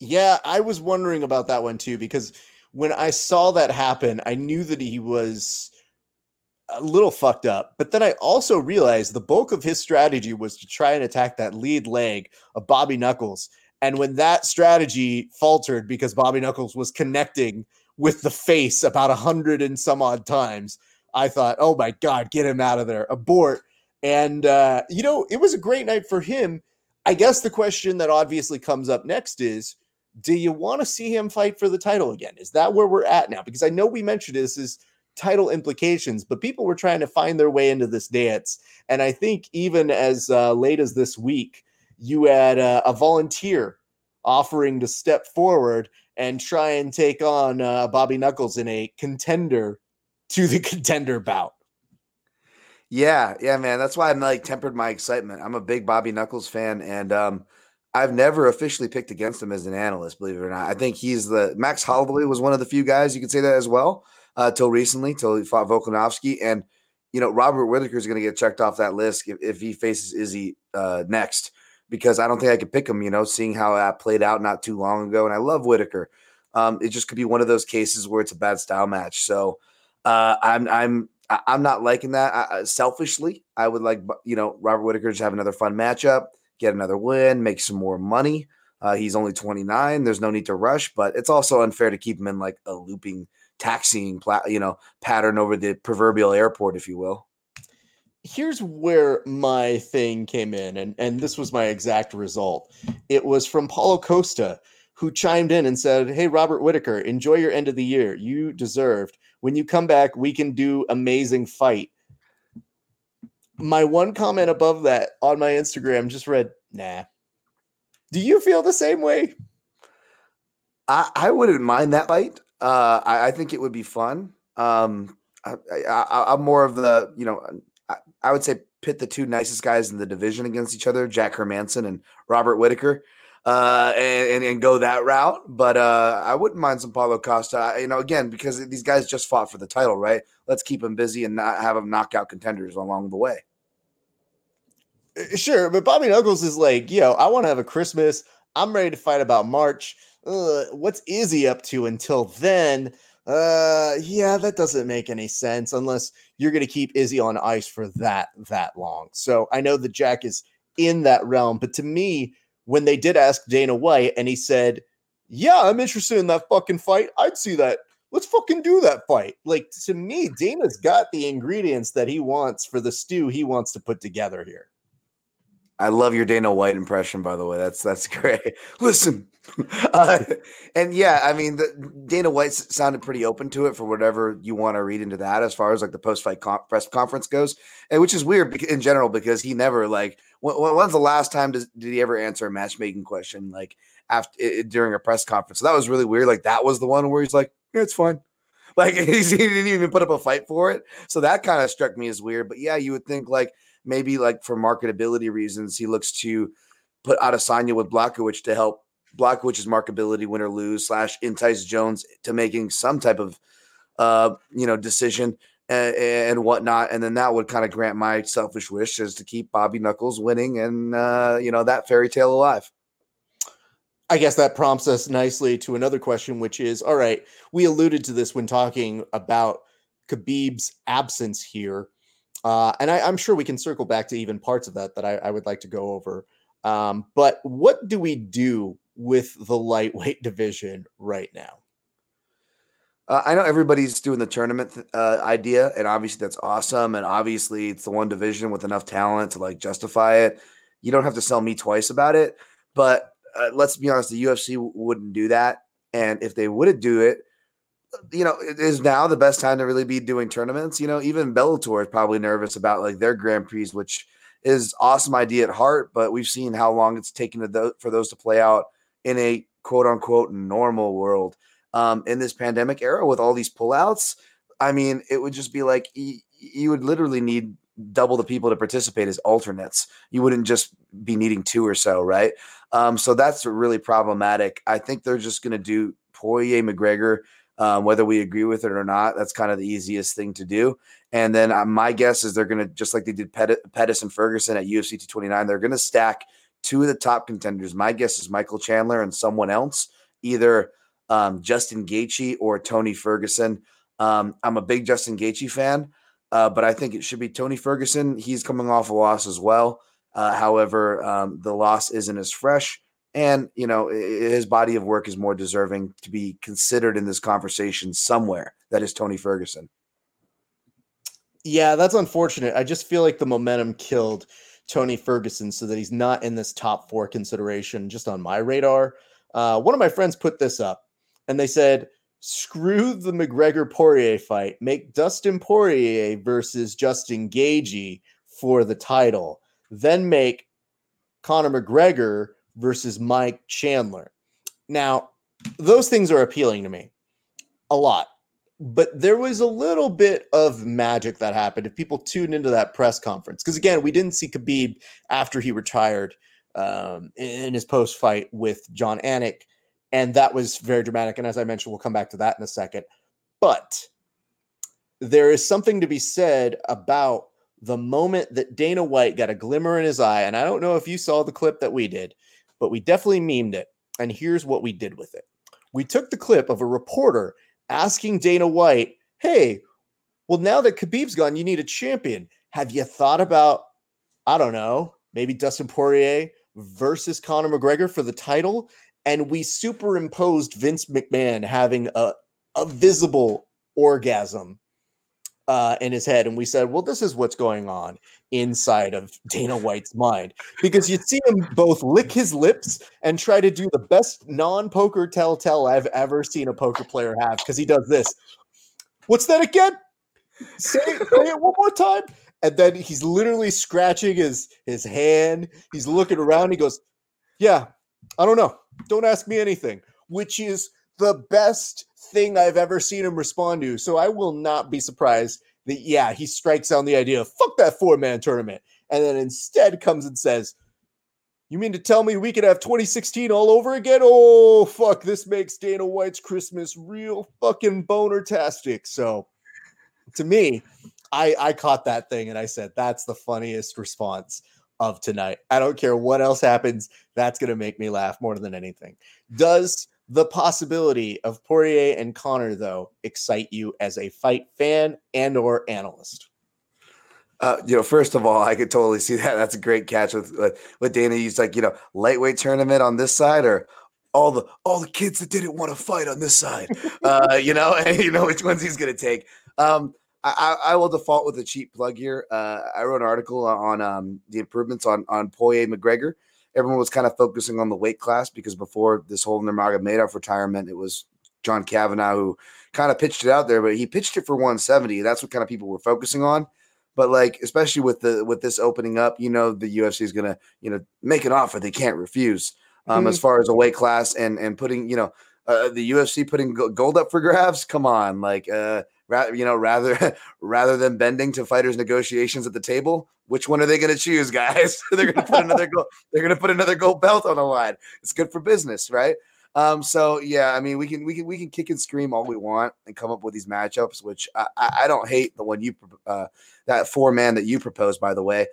Yeah, I was wondering about that one too because when I saw that happen, I knew that he was a little fucked up. But then I also realized the bulk of his strategy was to try and attack that lead leg of Bobby Knuckles. And when that strategy faltered because Bobby Knuckles was connecting with the face about a hundred and some odd times, I thought, oh my God, get him out of there, abort. And, uh, you know, it was a great night for him. I guess the question that obviously comes up next is do you want to see him fight for the title again? Is that where we're at now? Because I know we mentioned this is title implications, but people were trying to find their way into this dance. And I think even as uh, late as this week, you had uh, a volunteer offering to step forward and try and take on uh, Bobby Knuckles in a contender to the contender bout. Yeah, yeah, man. That's why I'm like tempered my excitement. I'm a big Bobby Knuckles fan, and um, I've never officially picked against him as an analyst, believe it or not. I think he's the Max Holloway was one of the few guys you could say that as well, uh, till recently, till he fought Volkanovski. And you know, Robert Whitaker is going to get checked off that list if, if he faces Izzy uh, next, because I don't think I could pick him, you know, seeing how that played out not too long ago. And I love Whitaker. Um, it just could be one of those cases where it's a bad style match. So uh, I'm I'm I'm not liking that. I- selfishly, I would like you know Robert Whitaker to have another fun matchup, get another win, make some more money. Uh, he's only 29. There's no need to rush, but it's also unfair to keep him in like a looping taxiing pla- you know pattern over the proverbial airport, if you will. here's where my thing came in, and and this was my exact result. It was from Paulo Costa, who chimed in and said, "Hey, Robert Whitaker, enjoy your end of the year. You deserved. When you come back, we can do amazing fight." My one comment above that on my Instagram just read, "Nah." Do you feel the same way? I, I wouldn't mind that fight. Uh, I, I think it would be fun. Um, I, I, I'm more of the, you know, I, I would say pit the two nicest guys in the division against each other, Jack Hermansson and Robert Whitaker. Uh, and, and go that route. But uh, I wouldn't mind some Paulo Costa. You know, again because these guys just fought for the title, right? Let's keep them busy and not have them knock out contenders along the way. Uh, Sure, but Bobby Knuckles is like, yo, I want to have a Christmas. I'm ready to fight about March. Uh, what's Izzy up to until then? Uh, yeah, that doesn't make any sense unless you're going to keep Izzy on ice for that that long. So I know that Jack is in that realm, but to me, when they did ask Dana White and he said, "Yeah, I'm interested in that fucking fight. I'd see that. Let's fucking do that fight." Like to me, Dana's got the ingredients that he wants for the stew he wants to put together here. I love your Dana White impression, by the way. That's that's great. Listen, uh, and yeah, I mean, the, Dana White sounded pretty open to it for whatever you want to read into that, as far as like the post fight con- press conference goes, and which is weird in general because he never like. When, when- when's the last time does, did he ever answer a matchmaking question like after during a press conference? So that was really weird. Like that was the one where he's like, "Yeah, it's fine." Like he didn't even put up a fight for it. So that kind of struck me as weird. But yeah, you would think like maybe like for marketability reasons, he looks to put Adesanya with Blachowicz to help Blachowicz's marketability win or lose slash entice Jones to making some type of uh you know decision and, and whatnot, and then that would kind of grant my selfish wish is to keep Bobby Knuckles winning and uh you know that fairy tale alive. I guess that prompts us nicely to another question, which is all right, we alluded to this when talking about Khabib's absence here. Uh, and I, I'm sure we can circle back to even parts of that that I, I would like to go over. Um, but what do we do with the lightweight division right now? Uh, I know everybody's doing the tournament th- uh, idea, and obviously that's awesome. And obviously, it's the one division with enough talent to like justify it. You don't have to sell me twice about it. But uh, let's be honest, the UFC w- wouldn't do that. And if they would do it, you know, it is now the best time to really be doing tournaments. You know, even Bellator is probably nervous about like their Grand Prix, which is awesome idea at heart. But we've seen how long it's taken tho- for those to play out in a quote unquote normal world um, in this pandemic era with all these pullouts. I mean, it would just be like y- you would literally need double the people to participate as alternates. You wouldn't just be needing two or so, right? Um, so that's really problematic. I think they're just going to do Poirier McGregor, um, whether we agree with it or not. That's kind of the easiest thing to do. And then uh, my guess is they're going to just like they did Pet- Pettis and Ferguson at UFC 229. They're going to stack two of the top contenders. My guess is Michael Chandler and someone else, either um, Justin Gaethje or Tony Ferguson. Um, I'm a big Justin Gaethje fan, uh, but I think it should be Tony Ferguson. He's coming off a loss as well. Uh, however, um, the loss isn't as fresh, and you know his body of work is more deserving to be considered in this conversation somewhere. That is Tony Ferguson. Yeah, that's unfortunate. I just feel like the momentum killed Tony Ferguson so that he's not in this top four consideration just on my radar. Uh, one of my friends put this up and they said, screw the McGregor Poirier fight, make Dustin Poirier versus Justin Gaethje for the title, then make Conor McGregor versus Mike Chandler. Now, those things are appealing to me a lot but there was a little bit of magic that happened if people tuned into that press conference. Because again, we didn't see Khabib after he retired um, in his post fight with Jon Anik, and that was very dramatic. And as I mentioned, we'll come back to that in a second. But there is something to be said about the moment that Dana White got a glimmer in his eye. And I don't know if you saw the clip that we did, but we definitely memed it. And here's what we did with it we took the clip of a reporter asking Dana White, hey, well, now that Khabib's gone, you need a champion. Have you thought about, I don't know, maybe Dustin Poirier versus Conor McGregor for the title? And we superimposed Vince McMahon having a, a visible orgasm uh, in his head. And we said, well, this is what's going on inside of Dana White's mind. Because you'd see him both lick his lips and try to do the best non poker telltale I've ever seen a poker player have. Because he does this. What's that again? Say, say it one more time. And then he's literally scratching his his hand. He's looking around. He goes, "Yeah, I don't know. Don't ask me anything." Which is the best thing I've ever seen him respond to. So I will not be surprised that yeah, he strikes down the idea of fuck that four man tournament, and then instead comes and says, You mean to tell me we could have 2016 all over again? Oh, fuck. This makes Dana White's Christmas real fucking boner-tastic. So to me, I, I caught that thing and I said, that's the funniest response of tonight. I don't care what else happens. That's going to make me laugh more than anything. Does the possibility of Poirier and Conor, though, excite you as a fight fan and or analyst? Uh, you know, first of all, I could totally see that. That's a great catch with with, with Dana. He's like, you know, lightweight tournament on this side, or all the all the kids that didn't want to fight on this side. uh, you know, and you know which ones he's gonna take. Um, I, I, will default with a cheap plug here. Uh, I wrote an article on um, the improvements on on Poirier McGregor. Everyone was kind of focusing on the weight class because before this whole Nurmagomedov retirement, it was John Kavanagh who kind of pitched it out there, but he pitched it for 170. That's what kind of people were focusing on. But like, especially with the with this opening up, you know, the UFC is gonna, you know, make an offer they can't refuse. Um, as far as a weight class and and putting, you know, uh, the UFC putting gold up for grabs. Come on, like, uh, rather, you know, rather rather than bending to fighters' negotiations at the table, which one are they going to choose, guys? they're going to put another gold. They're going to put another gold belt on the line. It's good for business, right? Um, so yeah, I mean, we can we can we can kick and scream all we want and come up with these matchups, which I, I don't hate the one you uh, that four man that you proposed, by the way.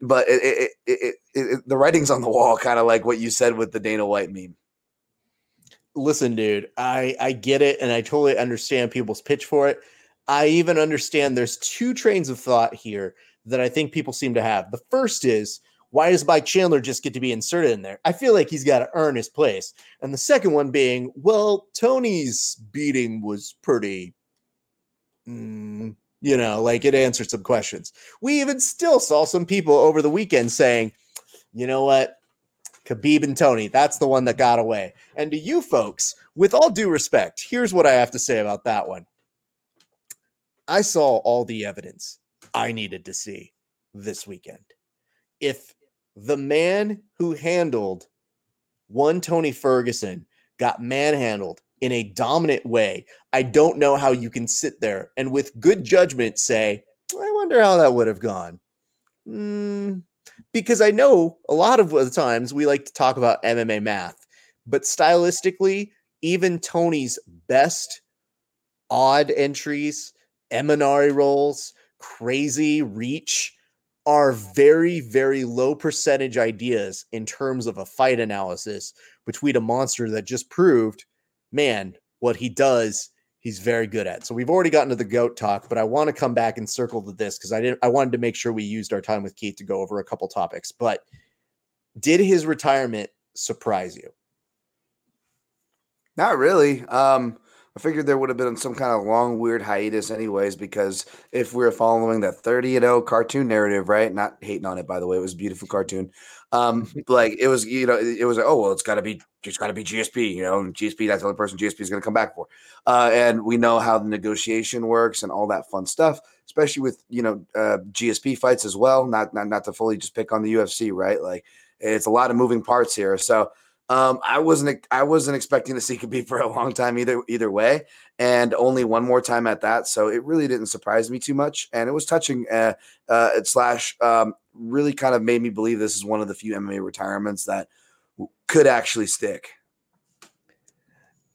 But it, it, it, it, it, the writing's on the wall, kind of like what you said with the Dana White meme. listen, dude, I I get it, and I totally understand people's pitch for it. I even understand there's two trains of thought here that I think people seem to have. The first is why does Mike Chandler just get to be inserted in there? I feel like he's got to earn his place. And the second one being, well, Tony's beating was pretty, mm, you know, like it answered some questions. We even still saw some people over the weekend saying, you know what? Khabib and Tony, that's the one that got away. And to you folks, with all due respect, here's what I have to say about that one. I saw all the evidence I needed to see this weekend. If the man who handled one Tony Ferguson got manhandled in a dominant way, I don't know how you can sit there and with good judgment say, I wonder how that would have gone. Mm, because I know a lot of the times we like to talk about MMA math, but stylistically, even Tony's best odd entries, Imanari rolls, crazy reach are very, very low percentage ideas in terms of a fight analysis between a monster that just proved, man, what he does, he's very good at. So we've already gotten to the goat talk, but I want to come back and circle to this because I didn't I wanted to make sure we used our time with Keith to go over a couple topics. But did his retirement surprise you? Not really. Um, I figured there would have been some kind of long, weird hiatus, anyways, because if we are following that 30 and 0 cartoon narrative, right? Not hating on it, by the way, it was a beautiful cartoon. Um, like it was, you know, it, it was like, oh, well, it's got to be, it's got to be GSP, you know, and GSP, that's the only person GSP is going to come back for. Uh, and we know how the negotiation works and all that fun stuff, especially with, you know, uh, GSP fights as well. Not, not, not to fully just pick on the UFC, right? Like it's a lot of moving parts here. So, um, I wasn't I wasn't expecting to see Khabib for a long time either either way, and only one more time at that. So it really didn't surprise me too much, and it was touching. Uh, uh, slash um, really kind of made me believe this is one of the few MMA retirements that could actually stick.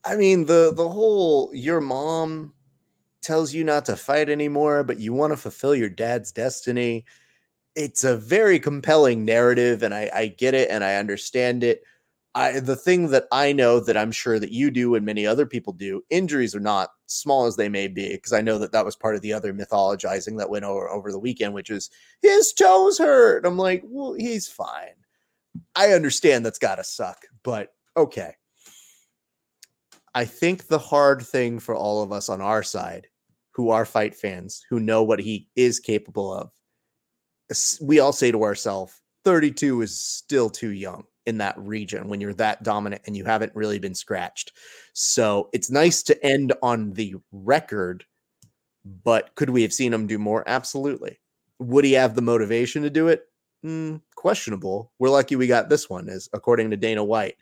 I mean, the the whole your mom tells you not to fight anymore, but you want to fulfill your dad's destiny. It's a very compelling narrative, and I, I get it and I understand it. I the thing that I know that I'm sure that you do and many other people do, injuries are not small as they may be, because I know that that was part of the other mythologizing that went over over the weekend, which is his toes hurt. I'm like, well, he's fine. I understand that's got to suck, but okay. I think the hard thing for all of us on our side, who are fight fans, who know what he is capable of, we all say to ourselves, 32 is still too young in that region when you're that dominant and you haven't really been scratched. So it's nice to end on the record, but could we have seen him do more? Absolutely. Would he have the motivation to do it? Mm, questionable. We're lucky we got this one, as according to Dana White.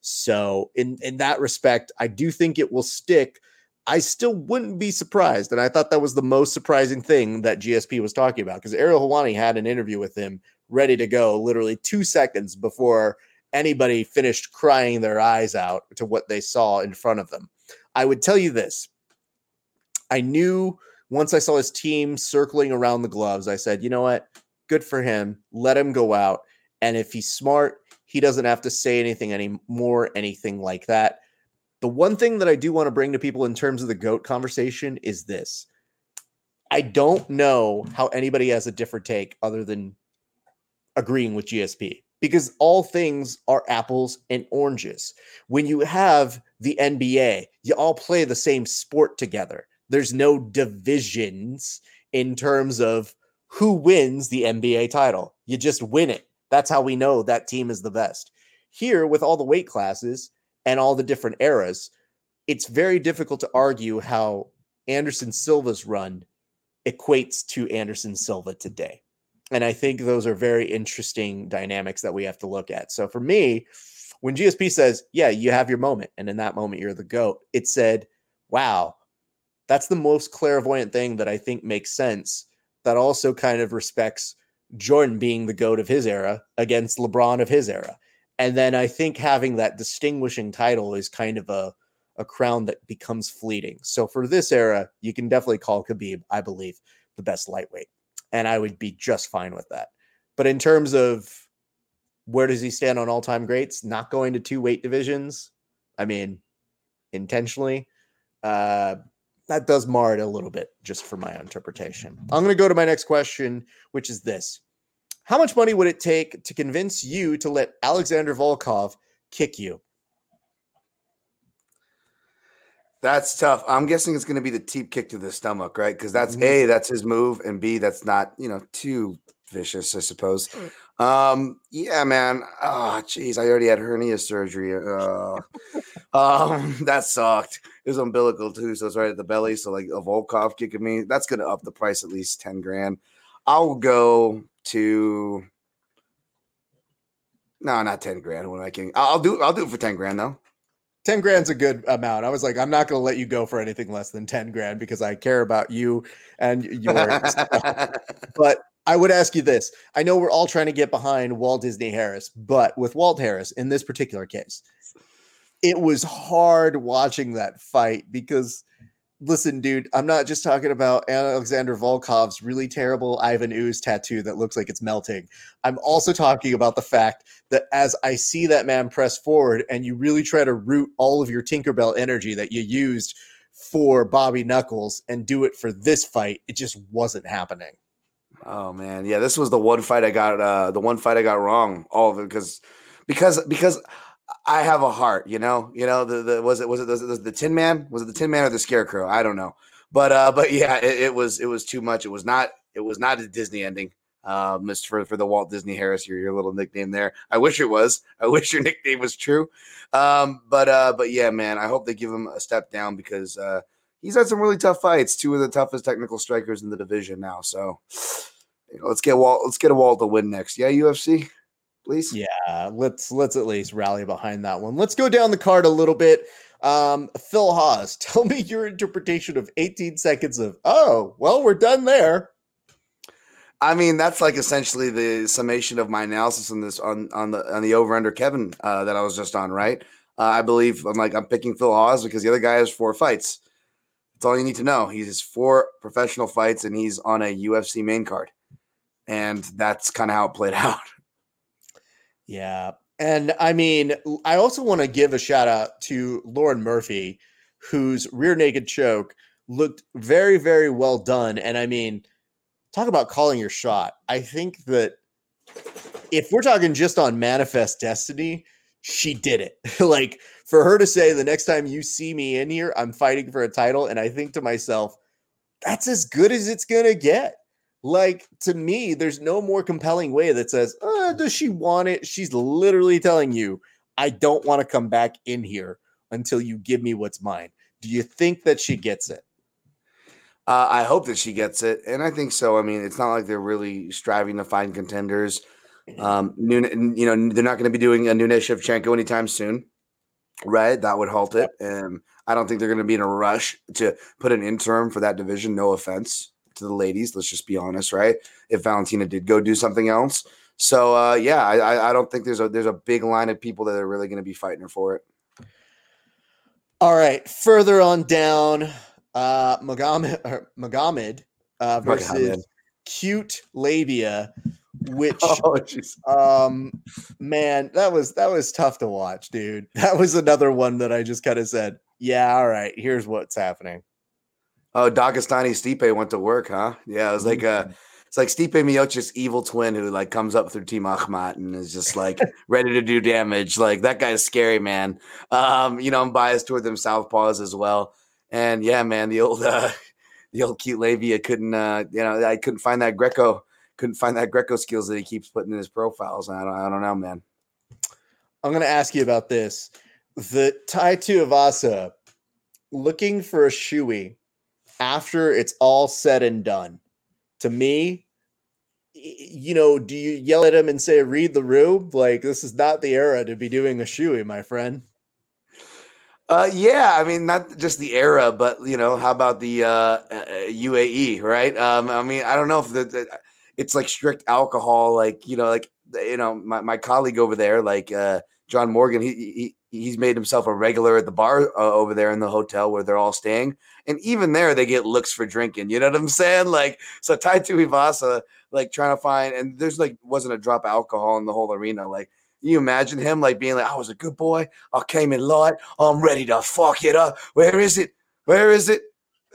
So in in that respect, I do think it will stick. I still wouldn't be surprised, and I thought that was the most surprising thing that GSP was talking about because Ariel Helwani had an interview with him ready to go literally two seconds before anybody finished crying their eyes out to what they saw in front of them. I would tell you this I knew once I saw his team circling around the gloves, I said, you know what? Good for him. Let him go out. And if he's smart, he doesn't have to say anything anymore, anything like that. The one thing that I do want to bring to people in terms of the GOAT conversation is this I don't know how anybody has a different take other than agreeing with GSP because all things are apples and oranges. When you have the NBA, you all play the same sport together. There's no divisions in terms of who wins the NBA title. You just win it. That's how we know that team is the best. Here, with all the weight classes and all the different eras, it's very difficult to argue how Anderson Silva's run equates to Anderson Silva today. And I think those are very interesting dynamics that we have to look at. So for me, when GSP says, Yeah, you have your moment, and in that moment you're the GOAT, it said, Wow, that's the most clairvoyant thing that I think makes sense. That also kind of respects Jordan being the GOAT of his era against LeBron of his era. And then I think having that distinguishing title is kind of a, a crown that becomes fleeting. So for this era, you can definitely call Khabib, I believe, the best lightweight. And I would be just fine with that. But in terms of where does he stand on all time greats, not going to two weight divisions, I mean, intentionally, uh, that does mar it a little bit just for my interpretation. I'm going to go to my next question, which is this How much money would it take to convince you to let Alexander Volkov kick you? That's tough. I'm guessing it's going to be the teep kick to the stomach, right? Because that's Mhm. a that's his move, and b that's not you know too vicious, I suppose. Um, yeah, man. Oh, jeez, I already had hernia surgery. Uh, um, that sucked. It was umbilical too, so it's right at the belly. So like a Volkov kicking me, that's going to up the price at least ten grand. I'll go to. No, not ten grand. What am I kidding? I'll I'll do. I'll do it for ten grand though. 10 grand's a good amount. I was like, I'm not going to let you go for anything less than 10 grand because I care about you and yours. but I would ask you this. I know we're all trying to get behind Walt Disney Harris, but with Walt Harris in this particular case, it was hard watching that fight because listen, dude, I'm not just talking about Alexander Volkov's really terrible Ivan Ooze tattoo that looks like it's melting. I'm also talking about the fact that as I see that man press forward and you really try to root all of your Tinkerbell energy that you used for Bobby Knuckles and do it for this fight, it just wasn't happening. Oh man, yeah, this was the one fight I got. Uh, the one fight I got wrong. All of it because, because, because I have a heart. You know, you know. The, the was it was it the, the, Tin Man? Was it the Tin Man or the Scarecrow? I don't know. But uh, but yeah, it, it was it was too much. It was not it was not a Disney ending. Uh, Mr. For, for the Walt Disney Harris, your, your little nickname there. I wish it was. I wish your nickname was true. Um, but uh, but yeah, man, I hope they give him a step down because uh, he's had some really tough fights. Two of the toughest technical strikers in the division now. So you know, let's get Walt. Let's get a Walt to win next. Yeah, UFC, please. Yeah, let's let's at least rally behind that one. Let's go down the card a little bit. Um, Phil Hawes, tell me your interpretation of 18 seconds of oh, well, we're done there. I mean, that's like essentially the summation of my analysis on this on on the on the over under Kevin uh, that I was just on. Right, uh, I believe I'm like I'm picking Phil Hawes because the other guy has four fights. That's all you need to know. He has four professional fights and he's on a UFC main card, and that's kind of how it played out. Yeah. And I mean, I also want to give a shout out to Lauren Murphy, whose rear naked choke looked very, very well done. And I mean, talk about calling your shot. I think that if we're talking just on manifest destiny, she did it. like for her to say the next time you see me in here, I'm fighting for a title. And I think to myself, that's as good as it's going to get. Like to me, there's no more compelling way that says, uh, does she want it? She's literally telling you, I don't want to come back in here until you give me what's mine. Do you think that she gets it? Uh, I hope that she gets it, and I think so. I mean, it's not like they're really striving to find contenders. Um, Nun- you know, they're not going to be doing a Nunes Shevchenko anytime soon, right? That would halt it. And I don't think they're going to be in a rush to put an interim for that division. No offense to the ladies, let's just be honest, right? If Valentina did go do something else, So uh, yeah, I, I- don't think there's a there's a big line of people that are really going to be fighting her for it. All right, further on down, uh, Magomed, or Magomed uh, versus Magomed. cute labia, which Oh, um man that was that was tough to watch dude that was another one that i just kind of said yeah all right here's what's happening Oh, Dagestani Stipe went to work, huh? Yeah, it was like uh it's like Stipe Miocic's evil twin who like comes up through Team Ahmad and is just like ready to do damage. Like that guy's scary, man. Um, you know, I'm biased toward them southpaws as well. And yeah, man, the old uh the old cute labia couldn't uh you know, I couldn't find that Greco couldn't find that Greco skills that he keeps putting in his profiles. I don't I don't know, man. i'm going to ask you about this the tai Tuivasa looking for a shoey after it's all said and done to me you know do you yell at him and say read the room like this is not the era to be doing a shoey my friend Uh, yeah, I mean, not just the era, but you know, how about the uh, uh, UAE, right? Um, I mean, I don't know if the, the it's like strict alcohol, like you know, like you know, my, my colleague over there, like uh, John Morgan, he, he he's made himself a regular at the bar uh, over there in the hotel where they're all staying, and even there they get looks for drinking. You know what I'm saying? Like, so Tai Tuivasa, like trying to find, and there's like wasn't a drop of alcohol in the whole arena, like. You imagine him like being like, I was a good boy. I came in light. I'm ready to fuck it up. Where is it? Where is it?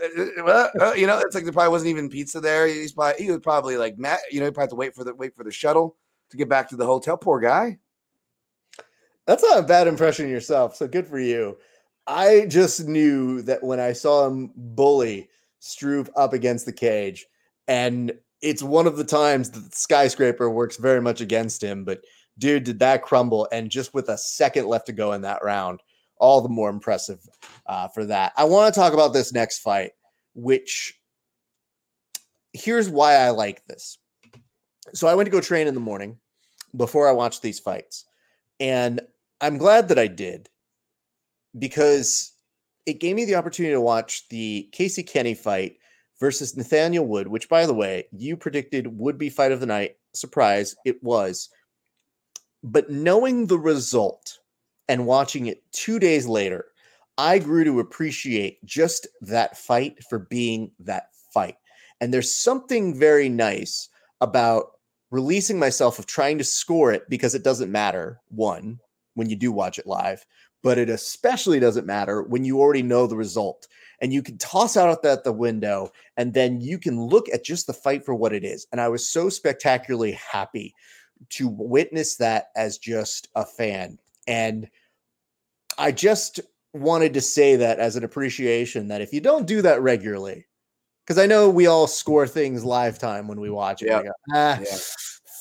Uh, uh, well, uh, you know, it's like there probably wasn't even pizza there. He's probably he was probably like Matt. You know, he probably had to wait for the wait for the shuttle to get back to the hotel. Poor guy. That's not a bad impression yourself. So good for you. I just knew that when I saw him bully Struve up against the cage, and it's one of the times that the skyscraper works very much against him. But dude, did that crumble? And just with a second left to go in that round, all the more impressive uh, for that. I want to talk about this next fight, which here's why I like this. So I went to go train in the morning before I watched these fights. And I'm glad that I did because it gave me the opportunity to watch the Casey Kenny fight versus Nathaniel Wood, which, by the way, you predicted would be fight of the night. Surprise, it was. But knowing the result and watching it two days later, I grew to appreciate just that fight for being that fight. And there's something very nice about releasing myself of trying to score it because it doesn't matter, one, when you do watch it live, but it especially doesn't matter when you already know the result. And you can toss out at the window and then you can look at just the fight for what it is. And I was so spectacularly happy to witness that as just a fan. And I just wanted to say that as an appreciation that if you don't do that regularly, because I know we all score things live time when we watch it. We go, ah, Yeah.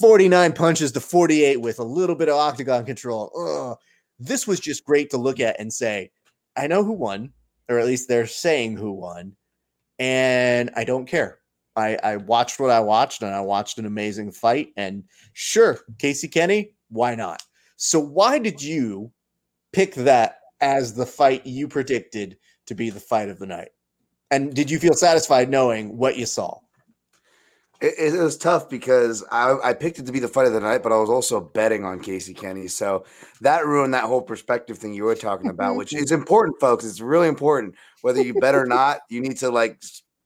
49 punches to 48 with a little bit of octagon control. Ugh. This was just great to look at and say, I know who won, or at least they're saying who won, and I don't care. I, I watched what I watched, and I watched an amazing fight. And sure, Casey Kenny, why not? So, why did you pick that as the fight you predicted to be the fight of the night? And did you feel satisfied knowing what you saw? It, it was tough because I, I picked it to be the fight of the night, but I was also betting on Casey Kenny. So that ruined that whole perspective thing you were talking about, which is important, folks. It's really important. Whether you bet or not, you need to like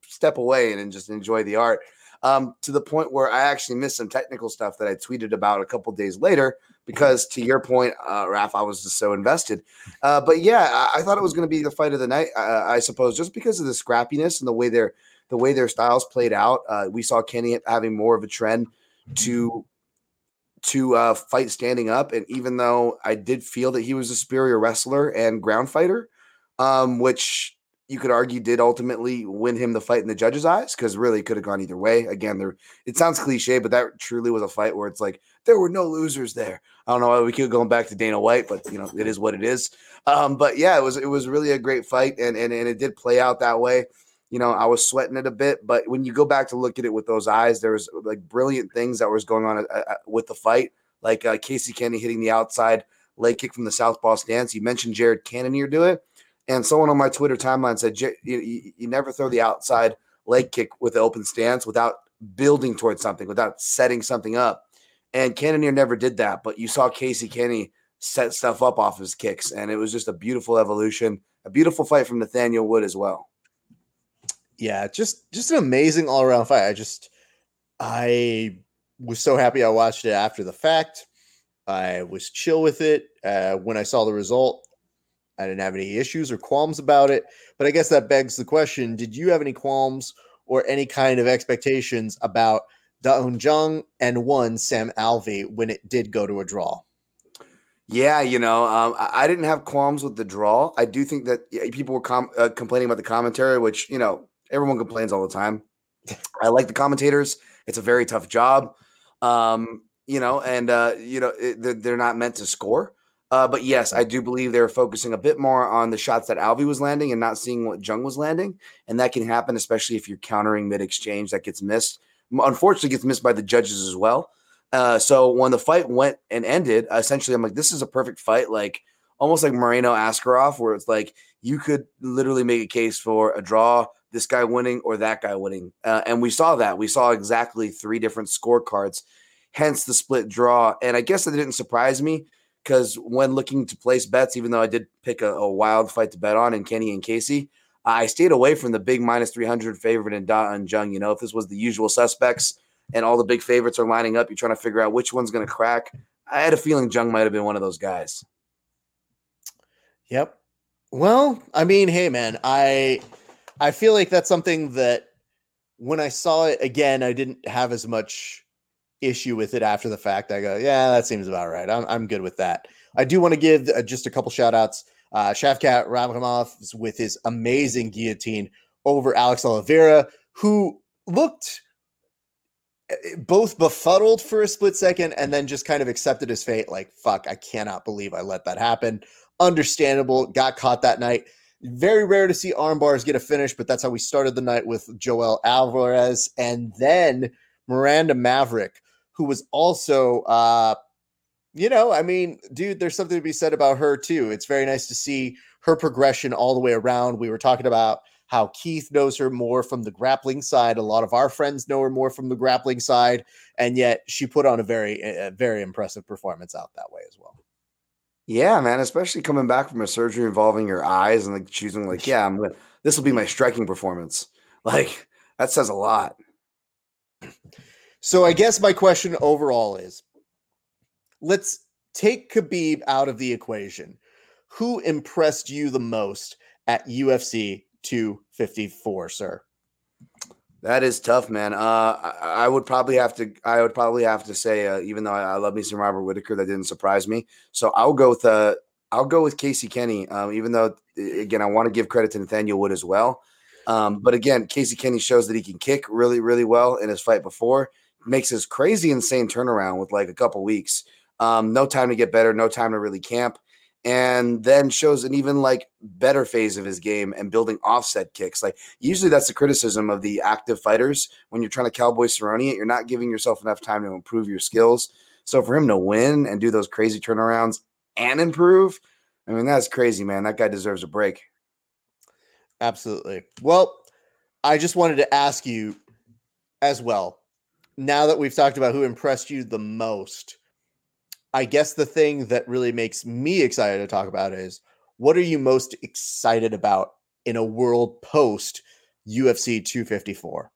step away and, then just enjoy the art. Um, to the point where I actually missed some technical stuff that I tweeted about a couple days later because, to your point, uh, Raph, I was just so invested. Uh, but yeah, I, I thought it was going to be the fight of the night. Uh, I suppose just because of the scrappiness and the way they're the way their styles played out. Uh, we saw Kenny having more of a trend to to uh, fight standing up, and even though I did feel that he was a superior wrestler and ground fighter, um, which you could argue did ultimately win him the fight in the judges' eyes, because really could have gone either way. Again, there it sounds cliche, but that truly was a fight where it's like there were no losers there. I don't know why we keep going back to Dana White, but you know it is what it is. Um, but yeah, it was it was really a great fight, and and and it did play out that way you know, I was sweating it a bit, but when you go back to look at it with those eyes, there was like brilliant things that was going on uh, uh, with the fight, like uh, Casey Kenny hitting the outside leg kick from the southpaw stance. You mentioned Jared Cannonier do it, and someone on my Twitter timeline said "Ja- you, you, you never throw the outside leg kick with the open stance without building towards something, without setting something up. And Cannonier never did that, but you saw Casey Kenny set stuff up off his kicks, and it was just a beautiful evolution, a beautiful fight from Nathaniel Wood as well. Yeah, just just an amazing all around fight. I just I was so happy I watched it after the fact. I was chill with it uh, when I saw the result. I didn't have any issues or qualms about it. But I guess that begs the question: Did you have any qualms or any kind of expectations about Da Un Jung and one Sam Alvey when it did go to a draw? Yeah, you know, um, I, didn't have qualms with the draw. I do think that people were com- uh, complaining about the commentary, which you know everyone complains all the time. I like the commentators; it's a very tough job, um, you know, and uh, you know it, they're, they're not meant to score. Uh, but yes, I do believe they're focusing a bit more on the shots that Alvey was landing and not seeing what Jung was landing, and that can happen, especially if you're countering mid exchange that gets missed. Unfortunately, gets missed by the judges as well. Uh, so when the fight went and ended, essentially, I'm like, this is a perfect fight, like almost like Moreno Askarov, where it's like you could literally make a case for a draw, this guy winning or that guy winning, uh, and we saw that. We saw exactly three different scorecards, hence the split draw. And I guess that didn't surprise me because when looking to place bets, even though I did pick a, a wild fight to bet on in Kenny and Casey, I stayed away from the big minus 300 favorite in Da Un Jung. You know, if this was the usual suspects and all the big favorites are lining up, you're trying to figure out which one's going to crack. I had a feeling Jung might have been one of those guys. Yep. Well, I mean, hey man, I I feel like that's something that when I saw it again, I didn't have as much issue with it after the fact. I go, yeah, that seems about right. I'm I'm good with that. I do want to give uh, just a couple shout outs. Uh, Shavkat Rakhmonov with his amazing guillotine over Alex Oliveira, who looked uh, both befuddled for a split second and then just kind of accepted his fate. Like, fuck, I cannot believe I let that happen. Understandable. Got caught that night. Very rare to see arm bars get a finish, but that's how we started the night with Joel Alvarez and then Miranda Maverick, who was also, uh, you know, I mean, dude, there's something to be said about her too. It's very nice to see her progression all the way around. We were talking about how Keith knows her more from the grappling side. A lot of our friends know her more from the grappling side, and yet she put on a very, a very impressive performance out that way as well. Yeah, man, especially coming back from a surgery involving your eyes and like choosing, like, yeah, I'm gonna, this will be my striking performance. Like, that says a lot. So I guess my question overall is let's take Khabib out of the equation. Who impressed you the most at UFC 254, sir? That is tough, man. Uh, I, I would probably have to. I would probably have to say, uh, even though I, I love me some Robert Whitaker, that didn't surprise me. So I'll go with. Uh, I'll go with Casey Kenny. Um, even though, again, I want to give credit to Nathaniel Wood as well. Um, but again, Casey Kenny shows that he can kick really, really well in his fight before. Makes his crazy, insane turnaround with like a couple weeks. Um, no time to get better, no time to really camp and then shows an even like better phase of his game and building offset kicks. Like usually that's the criticism of the active fighters when you're trying to cowboy Cerrone it, you're not giving yourself enough time to improve your skills. So for him to win and do those crazy turnarounds and improve, I mean that's crazy, man. That guy deserves a break. Absolutely. Well, I just wanted to ask you as well. Now that we've talked about who impressed you the most, I guess the thing that really makes me excited to talk about is what are you most excited about in a world post UFC 254?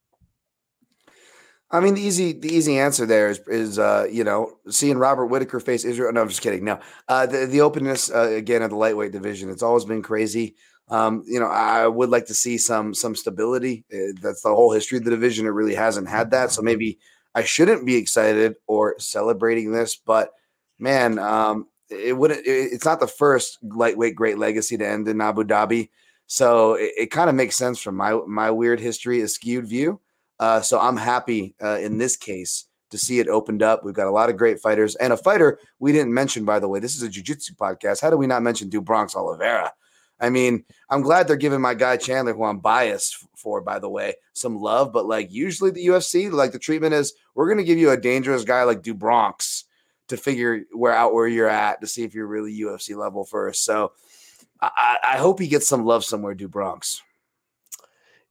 I mean, the easy the easy answer there is is uh, you know seeing Robert Whitaker face Israel. No, I'm just kidding. No, uh, the the openness uh, again of the lightweight division. It's always been crazy. Um, you know, I would like to see some some stability. Uh, that's the whole history of the division. It really hasn't had that. So maybe I shouldn't be excited or celebrating this, but man, um, it wouldn't. It, it's not the first lightweight great legacy to end in Abu Dhabi, so it, it kind of makes sense from my my weird history, a skewed view. Uh, so I'm happy uh, in this case to see it opened up. We've got a lot of great fighters and a fighter we didn't mention, by the way. This is a jiu-jitsu podcast. How do we not mention Do Bronx Oliveira? I mean, I'm glad they're giving my guy Chandler, who I'm biased for, by the way, some love. But like usually the UFC, like the treatment is, we're going to give you a dangerous guy like Do Bronx to figure where out where you're at to see if you're really UFC level first. So I, I hope he gets some love somewhere, Do Bronx.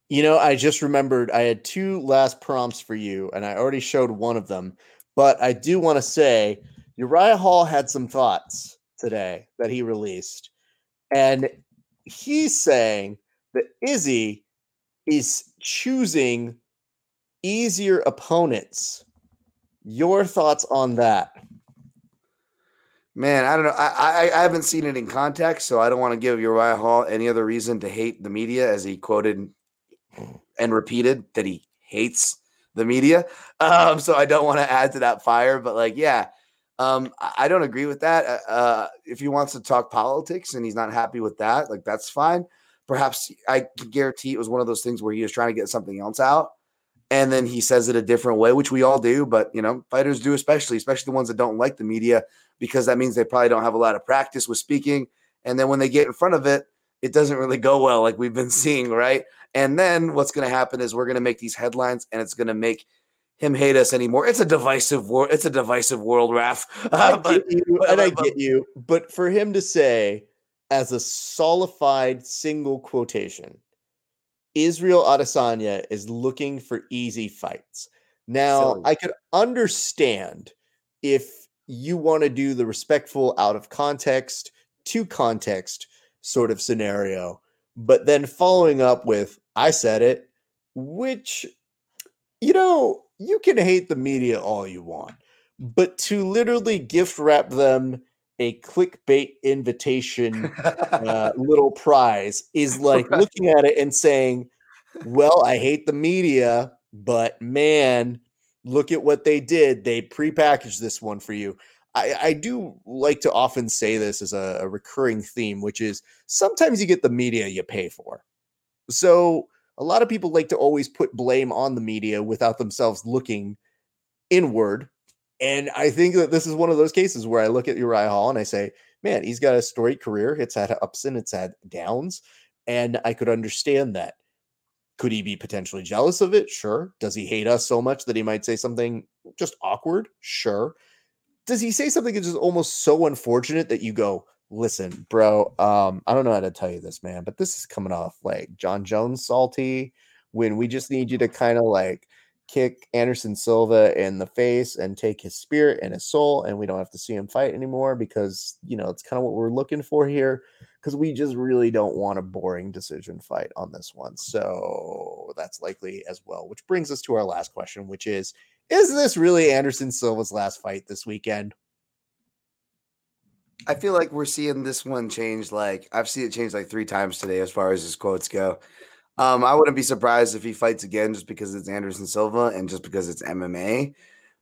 You know, I just remembered I had two last prompts for you, and I already showed one of them. But I do want to say Uriah Hall had some thoughts today that he released. And he's saying that Izzy is choosing easier opponents. Your thoughts on that? Man, I don't know. I, I I haven't seen it in context, so I don't want to give Uriah Hall any other reason to hate the media, as he quoted and repeated that he hates the media. Um, so I don't want to add to that fire. But like, yeah, um, I don't agree with that. Uh, Uh, if he wants to talk politics and he's not happy with that, like that's fine. Perhaps I can guarantee it was one of those things where he was trying to get something else out, and then he says it a different way, which we all do. But you know, fighters do, especially, especially the ones that don't like the media, because that means they probably don't have a lot of practice with speaking. And then when they get in front of it, it doesn't really go well, like we've been seeing, right? And then what's going to happen is we're going to make these headlines, and it's going to make him hate us anymore. It's a divisive world. It's a divisive world, Raf. I Uh, but get you, but- and I but- get you. But for him to say, as a solidified single quotation, Israel Adesanya is looking for easy fights. Now, Silly. I could understand if you want to do the respectful out of context to context sort of scenario, but then following up with, I said it, which, you know, you can hate the media all you want, but to literally gift wrap them a clickbait invitation uh, little prize is like Right. looking at it and saying, "Well, I hate the media, but man, look at what they did. They prepackaged this one for you." I, I do like to often say this as a, a recurring theme, which is sometimes you get the media you pay for. So a lot of people like to always put blame on the media without themselves looking inward. And I think that this is one of those cases where I look at Uriah Hall and I say, man, he's got a storied career. It's had ups and it's had downs. And I could understand that. Could he be potentially jealous of it? Sure. Does he hate us so much that he might say something just awkward? Sure. Does he say something that's just almost so unfortunate that you go, listen, bro, um, I don't know how to tell you this, man, but this is coming off like Jon Jones salty when we just need you to kind of like kick Anderson Silva in the face and take his spirit and his soul, and we don't have to see him fight anymore because you know it's kind of what we're looking for here. Because we just really don't want a boring decision fight on this one. So that's likely as well. Which brings us to our last question, which is Is this really Anderson Silva's last fight this weekend? I feel like we're seeing this one change. Like I've seen it change like three times today, as far as his quotes go. Um, I wouldn't be surprised if he fights again, just because it's Anderson Silva and just because it's MMA.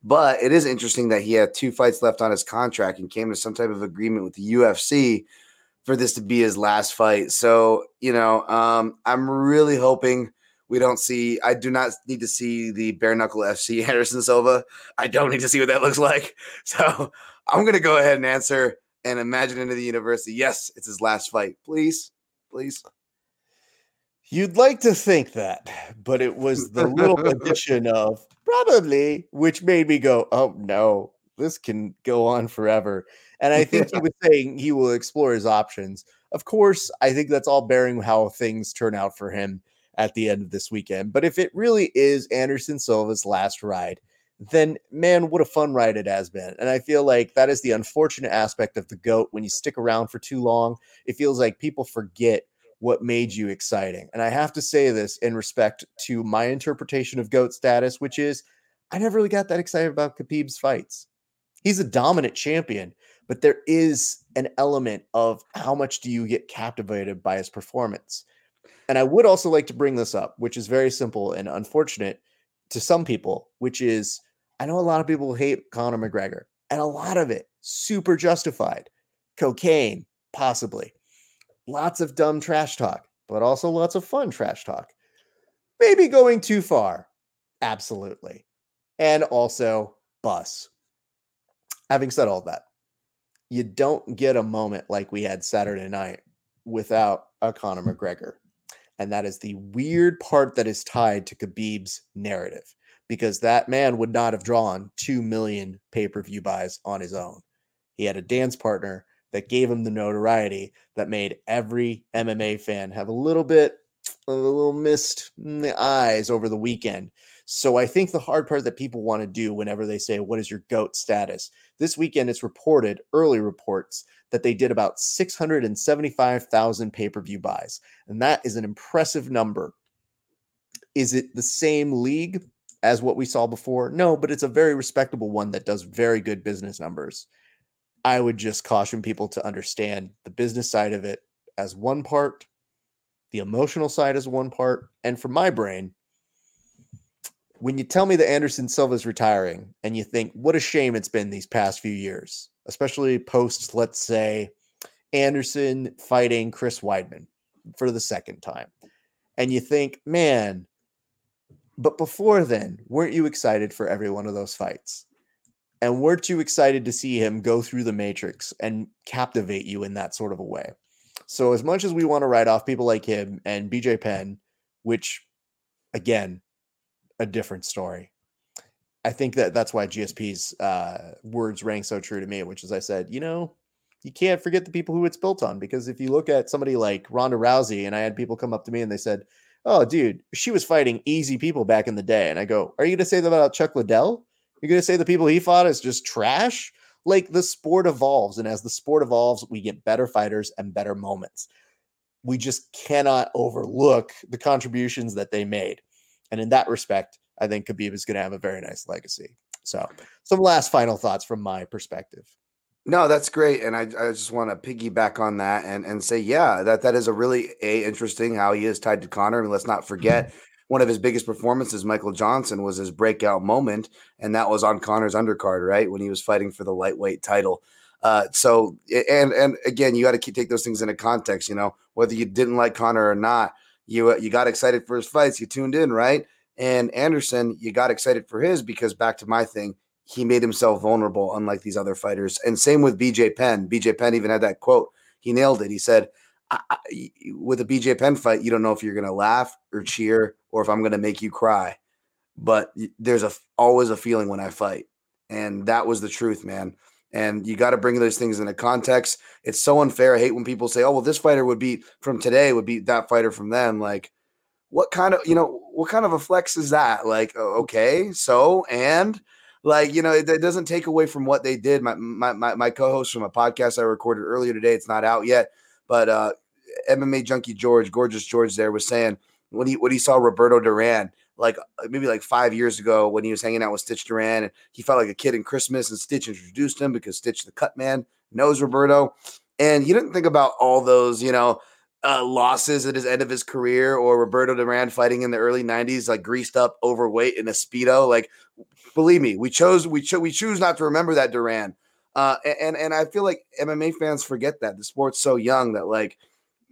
But it is interesting that he had two fights left on his contract and came to some type of agreement with the UFC for this to be his last fight. So you know, um, I'm really hoping we don't see. I do not need to see the bare knuckle FC Anderson Silva. I don't need to see what that looks like. So I'm gonna go ahead and answer and imagine into the university. Yes, it's his last fight. Please, please. You'd like to think that, but it was the little addition of probably, which made me go, oh no, this can go on forever. And I think he was saying he will explore his options. Of course, I think that's all bearing how things turn out for him at the end of this weekend. But if it really is Anderson Silva's last ride, then man, what a fun ride it has been. And I feel like that is the unfortunate aspect of the GOAT. When you stick around for too long, it feels like people forget what made you exciting. And I have to say this in respect to my interpretation of GOAT status, which is I never really got that excited about Khabib's fights. He's a dominant champion, but there is an element of how much do you get captivated by his performance. And I would also like to bring this up, which is very simple and unfortunate to some people, which is I know a lot of people hate Conor McGregor, and a lot of it super justified. Cocaine, possibly. Lots of dumb trash talk, but also lots of fun trash talk. Maybe going too far. Absolutely. And also bus. Having said all that, you don't get a moment like we had Saturday night without a Conor McGregor. And that is the weird part that is tied to Khabib's narrative because that man would not have drawn 2 million pay per view buys on his own. He had a dance partner that gave him the notoriety that made every MMA fan have a little bit, a little mist in the eyes over the weekend. So I think the hard part that people want to do whenever they say, What is your GOAT status? This weekend, it's reported, early reports, that they did about 675,000 pay per view buys. And that is an impressive number. Is it the same league as what we saw before? No, but it's a very respectable one that does very good business numbers. I would just caution people to understand the business side of it as one part, the emotional side as one part. And for my brain, when you tell me that Anderson Silva is retiring and you think, what a shame it's been these past few years, especially post, let's say, Anderson fighting Chris Weidman for the second time. And you think, man, but before then, weren't you excited for every one of those fights? And weren't you excited to see him go through the matrix and captivate you in that sort of a way? So, as much as we want to write off people like him and BJ Penn, which again, a different story. I think that that's why GSP's uh, words rang so true to me, which is I said, you know, you can't forget the people who it's built on because if you look at somebody like Ronda Rousey, and I had people come up to me and they said, "Oh, dude, she was fighting easy people back in the day," and I go, "Are you going to say that about Chuck Liddell? You're going to say the people he fought is just trash?" Like the sport evolves, and as the sport evolves, we get better fighters and better moments. We just cannot overlook the contributions that they made. And in that respect, I think Khabib is going to have a very nice legacy. So, some last final thoughts from my perspective. No, that's great, and I, I just want to piggyback on that and and say, yeah, that that is a really a interesting how he is tied to Conor. And let's not forget mm-hmm. One of his biggest performances, Michael Johnson, was his breakout moment, and that was on Conor's undercard, right when he was fighting for the lightweight title. Uh, so and and again, you got to take those things into context. You know, whether you didn't like Connor or not, you uh, you got excited for his fights, you tuned in, right? And Anderson, you got excited for his because back to my thing, he made himself vulnerable, unlike these other fighters. And same with BJ Penn. BJ Penn even had that quote. He nailed it. He said, I, "With a BJ Penn fight, you don't know if you're going to laugh or cheer or if I'm going to make you cry, but there's a always a feeling when I fight." And that was the truth, man. And you got to bring those things into context. It's so unfair. I hate when people say, "Oh, well, this fighter would beat from today would beat that fighter from then." Like, what kind of you know what kind of a flex is that? Like, okay, so and like you know it, it, doesn't take away from what they did my my my, my co-host from a podcast i recorded earlier today it's not out yet but uh mma junkie george gorgeous george there was saying when he when he saw roberto duran like maybe like five years ago when he was hanging out with stitch duran and he felt like a kid in christmas and stitch introduced him because stitch the cut man knows roberto and he didn't think about all those you know uh, losses at his end of his career or Roberto Duran fighting in the early 90s, like greased up, overweight in a Speedo. Like, believe me, we chose, we, cho- we choose not to remember that Duran. Uh, and, and I feel like MMA fans forget that the sport's so young that like,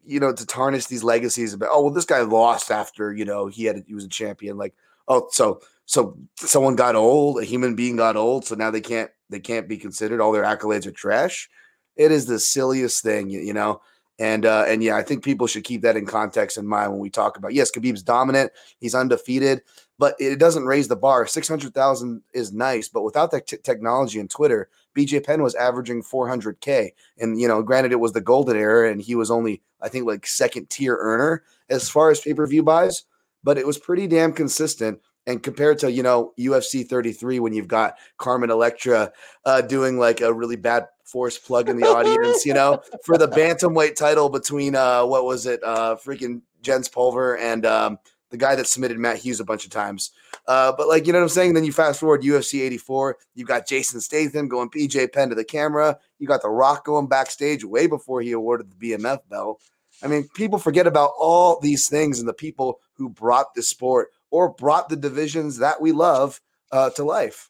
you know, to tarnish these legacies about, oh, well, this guy lost after, you know, he had, he was a champion. Like, oh, so, so someone got old, a human being got old. So now they can't, they can't be considered. All their accolades are trash. It is the silliest thing, you, you know? And uh, and yeah, I think people should keep that in context in mind when we talk about yes, Khabib's dominant, he's undefeated, but it doesn't raise the bar. Six hundred thousand is nice, but without that t- technology and Twitter, BJ Penn was averaging four hundred k, and you know, granted it was the golden era, and he was only I think like second tier earner as far as pay per view buys, but it was pretty damn consistent. And compared to you know UFC 33, when you've got Carmen Electra uh, doing like a really bad force plug in the audience, you know, for the bantamweight title between uh what was it, uh freaking Jens Pulver and um the guy that submitted Matt Hughes a bunch of times. Uh, but like you know what I'm saying? Then you fast forward UFC 84, You've got Jason Statham going BJ Penn to the camera, you got The Rock going backstage way before he awarded the BMF belt. I mean, people forget about all these things and the people who brought the sport or brought the divisions that we love uh, to life.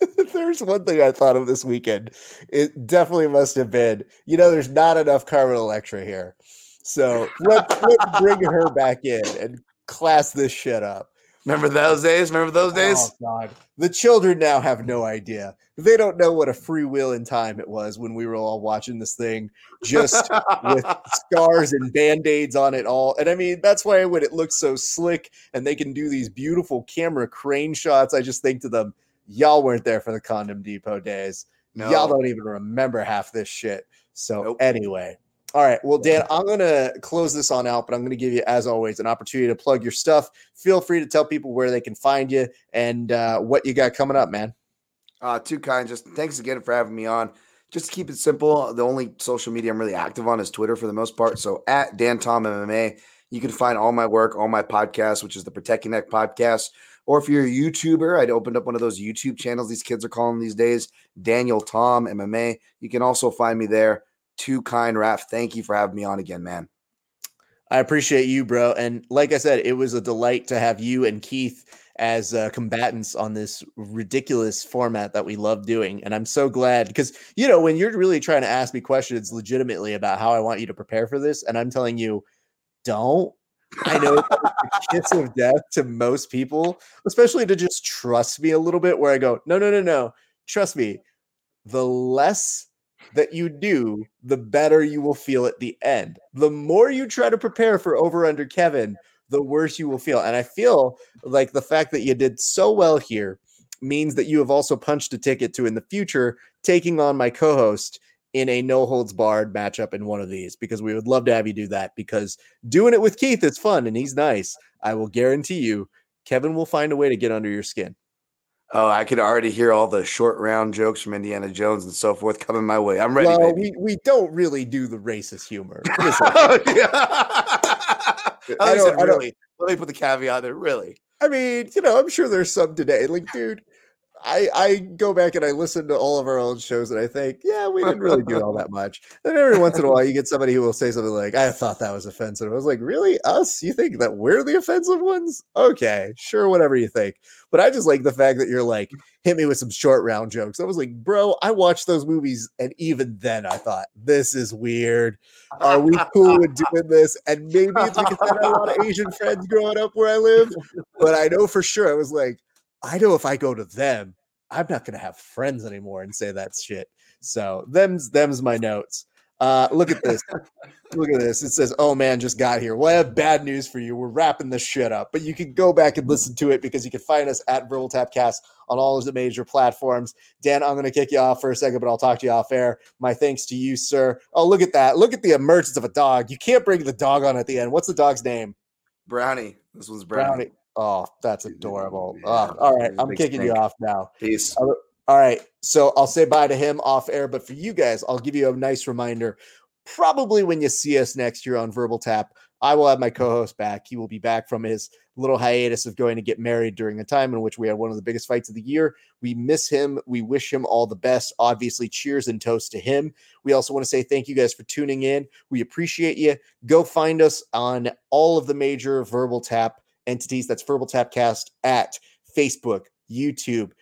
there's one thing I thought of this weekend. It definitely must have been, you know, there's not enough Carmen Electra here. So let, let's bring her back in and class this shit up. Remember those days? Remember those oh, days? Oh, God. The children now have no idea. They don't know what a free will in time it was when we were all watching this thing just with scars and band aids on it all. And I mean, that's why when it looks so slick and they can do these beautiful camera crane shots, I just think to them, y'all weren't there for the condom depot days. No. Y'all don't even remember half this shit. So Nope. anyway, All right. Well, Dan, I'm going to close this on out, but I'm going to give you, as always, an opportunity to plug your stuff. Feel free to tell people where they can find you and uh, what you got coming up, man. Uh, too kind. Just thanks again for having me on. Just to keep it simple, the only social media I'm really active on is Twitter for the most part. So at Dan Tom MMA, you can find all my work, all my podcasts, which is the Protect Your Neck podcast. Or if you're a YouTuber, I'd opened up one of those YouTube channels these kids are calling these days, Daniel Tom MMA. You can also find me there. Too kind, Raph. Thank you for having me on again, man. I appreciate you, bro. And like I said, it was a delight to have you and Keith as uh, combatants on this ridiculous format that we love doing. And I'm so glad because, you know, when you're really trying to ask me questions legitimately about how I want you to prepare for this, and I'm telling you, don't. I know it's the kiss of death to most people, especially to just trust me a little bit, where I go, no, no, no, no. Trust me. The less that you do, the better you will feel at the end. The more you try to prepare for over under Kevin, the worse you will feel. And I feel like the fact that you did so well here means that you have also punched a ticket to in the future taking on my co-host in a no holds barred matchup in one of these because we would love to have you do that because doing it with Keith is fun and he's nice. I will guarantee you Kevin will find a way to get under your skin. Oh, I could already hear all the short round jokes from Indiana Jones and so forth coming my way. I'm ready, well, we, we don't really do the racist humor. Oh, yeah. I don't- said, I don't- really. Let me put the caveat there. Really. I mean, you know, I'm sure there's some today. Like, dude, I I go back and I listen to all of our old shows and I think, yeah, we didn't really do all that much. And every once in a while, you get somebody who will say something like, "I thought that was offensive." I was like, "Really, us? You think that we're the offensive ones? Okay, sure, whatever you think." But I just like the fact that you're like, hit me with some short round jokes. I was like, bro, I watched those movies, and even then, I thought this is weird. Are we cool with doing this? And maybe it's because I had a lot of Asian friends growing up where I live, but I know for sure I was like, I know if I go to them, I'm not gonna have friends anymore and say that shit. So them's them's my notes. Uh, look at this. look at this. It says, "Oh man, just got here." Well, I have bad news for you. We're wrapping this shit up, but you can go back and listen to it because you can find us at Verbal Tapcast on all of the major platforms. Dan, I'm going to kick you off for a second, but I'll talk to you off air. My thanks to you, sir. Oh, look at that. Look at the emergence of a dog. You can't bring the dog on at the end. What's the dog's name? Brownie. This one's Brownie. Brownie. Oh, that's adorable. Oh, all right. I'm kicking you off now. Peace. All right. So I'll say bye to him off air, but for you guys, I'll give you a nice reminder. Probably when you see us next year on Verbal Tap, I will have my co host back. He will be back from his little hiatus of going to get married during a time in which we had one of the biggest fights of the year. We miss him. We wish him all the best. Obviously, cheers and toast to him. We also want to say thank you guys for tuning in. We appreciate you. Go find us on all of the major Verbal Tap entities. That's Verbal Tapcast at Facebook, YouTube,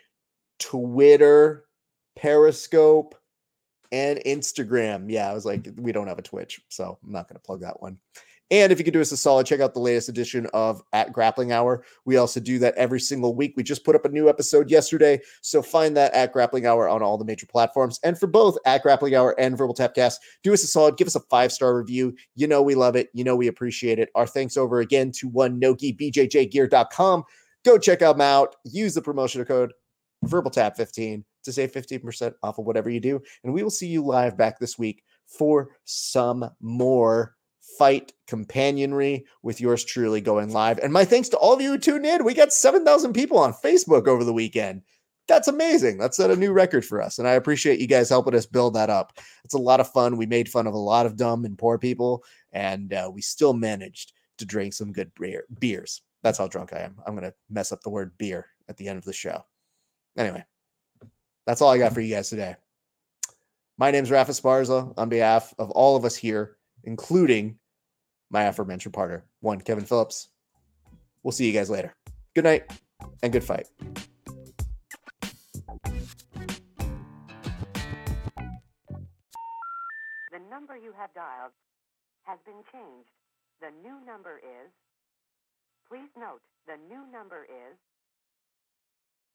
Twitter, Periscope, and Instagram. Yeah, I was like, we don't have a Twitch, so I'm not going to plug that one. And if you could do us a solid, check out the latest edition of At Grappling Hour. We also do that every single week. We just put up a new episode yesterday, so find that at Grappling Hour on all the major platforms. And for both at Grappling Hour and Verbal Tapcast, do us a solid, give us a five star review. You know we love it. You know we appreciate it. Our thanks over again to one Noki BJJGear.com. Go check them out. Use the promotional code verbal tap 15 to save 15% off of whatever you do and we will see you live back this week for some more fight companionry with yours truly going live. And my thanks to all of you who tuned in. We got 7000 people on facebook over the weekend. That's amazing. That's set a new record for us and i appreciate you guys helping us build that up. It's a lot of fun. We made fun of a lot of dumb and poor people and uh, we still managed to drink some good beer- beers. That's how drunk i am. I'm going to mess up the word beer at the end of the show. Anyway, that's all I got for you guys today. My name's Raf Esparza on behalf of all of us here, including my aforementioned partner, one Kevin Phillips. We'll see you guys later. Good night and good fight. The number you have dialed has been changed. The new number is. Please note, the new number is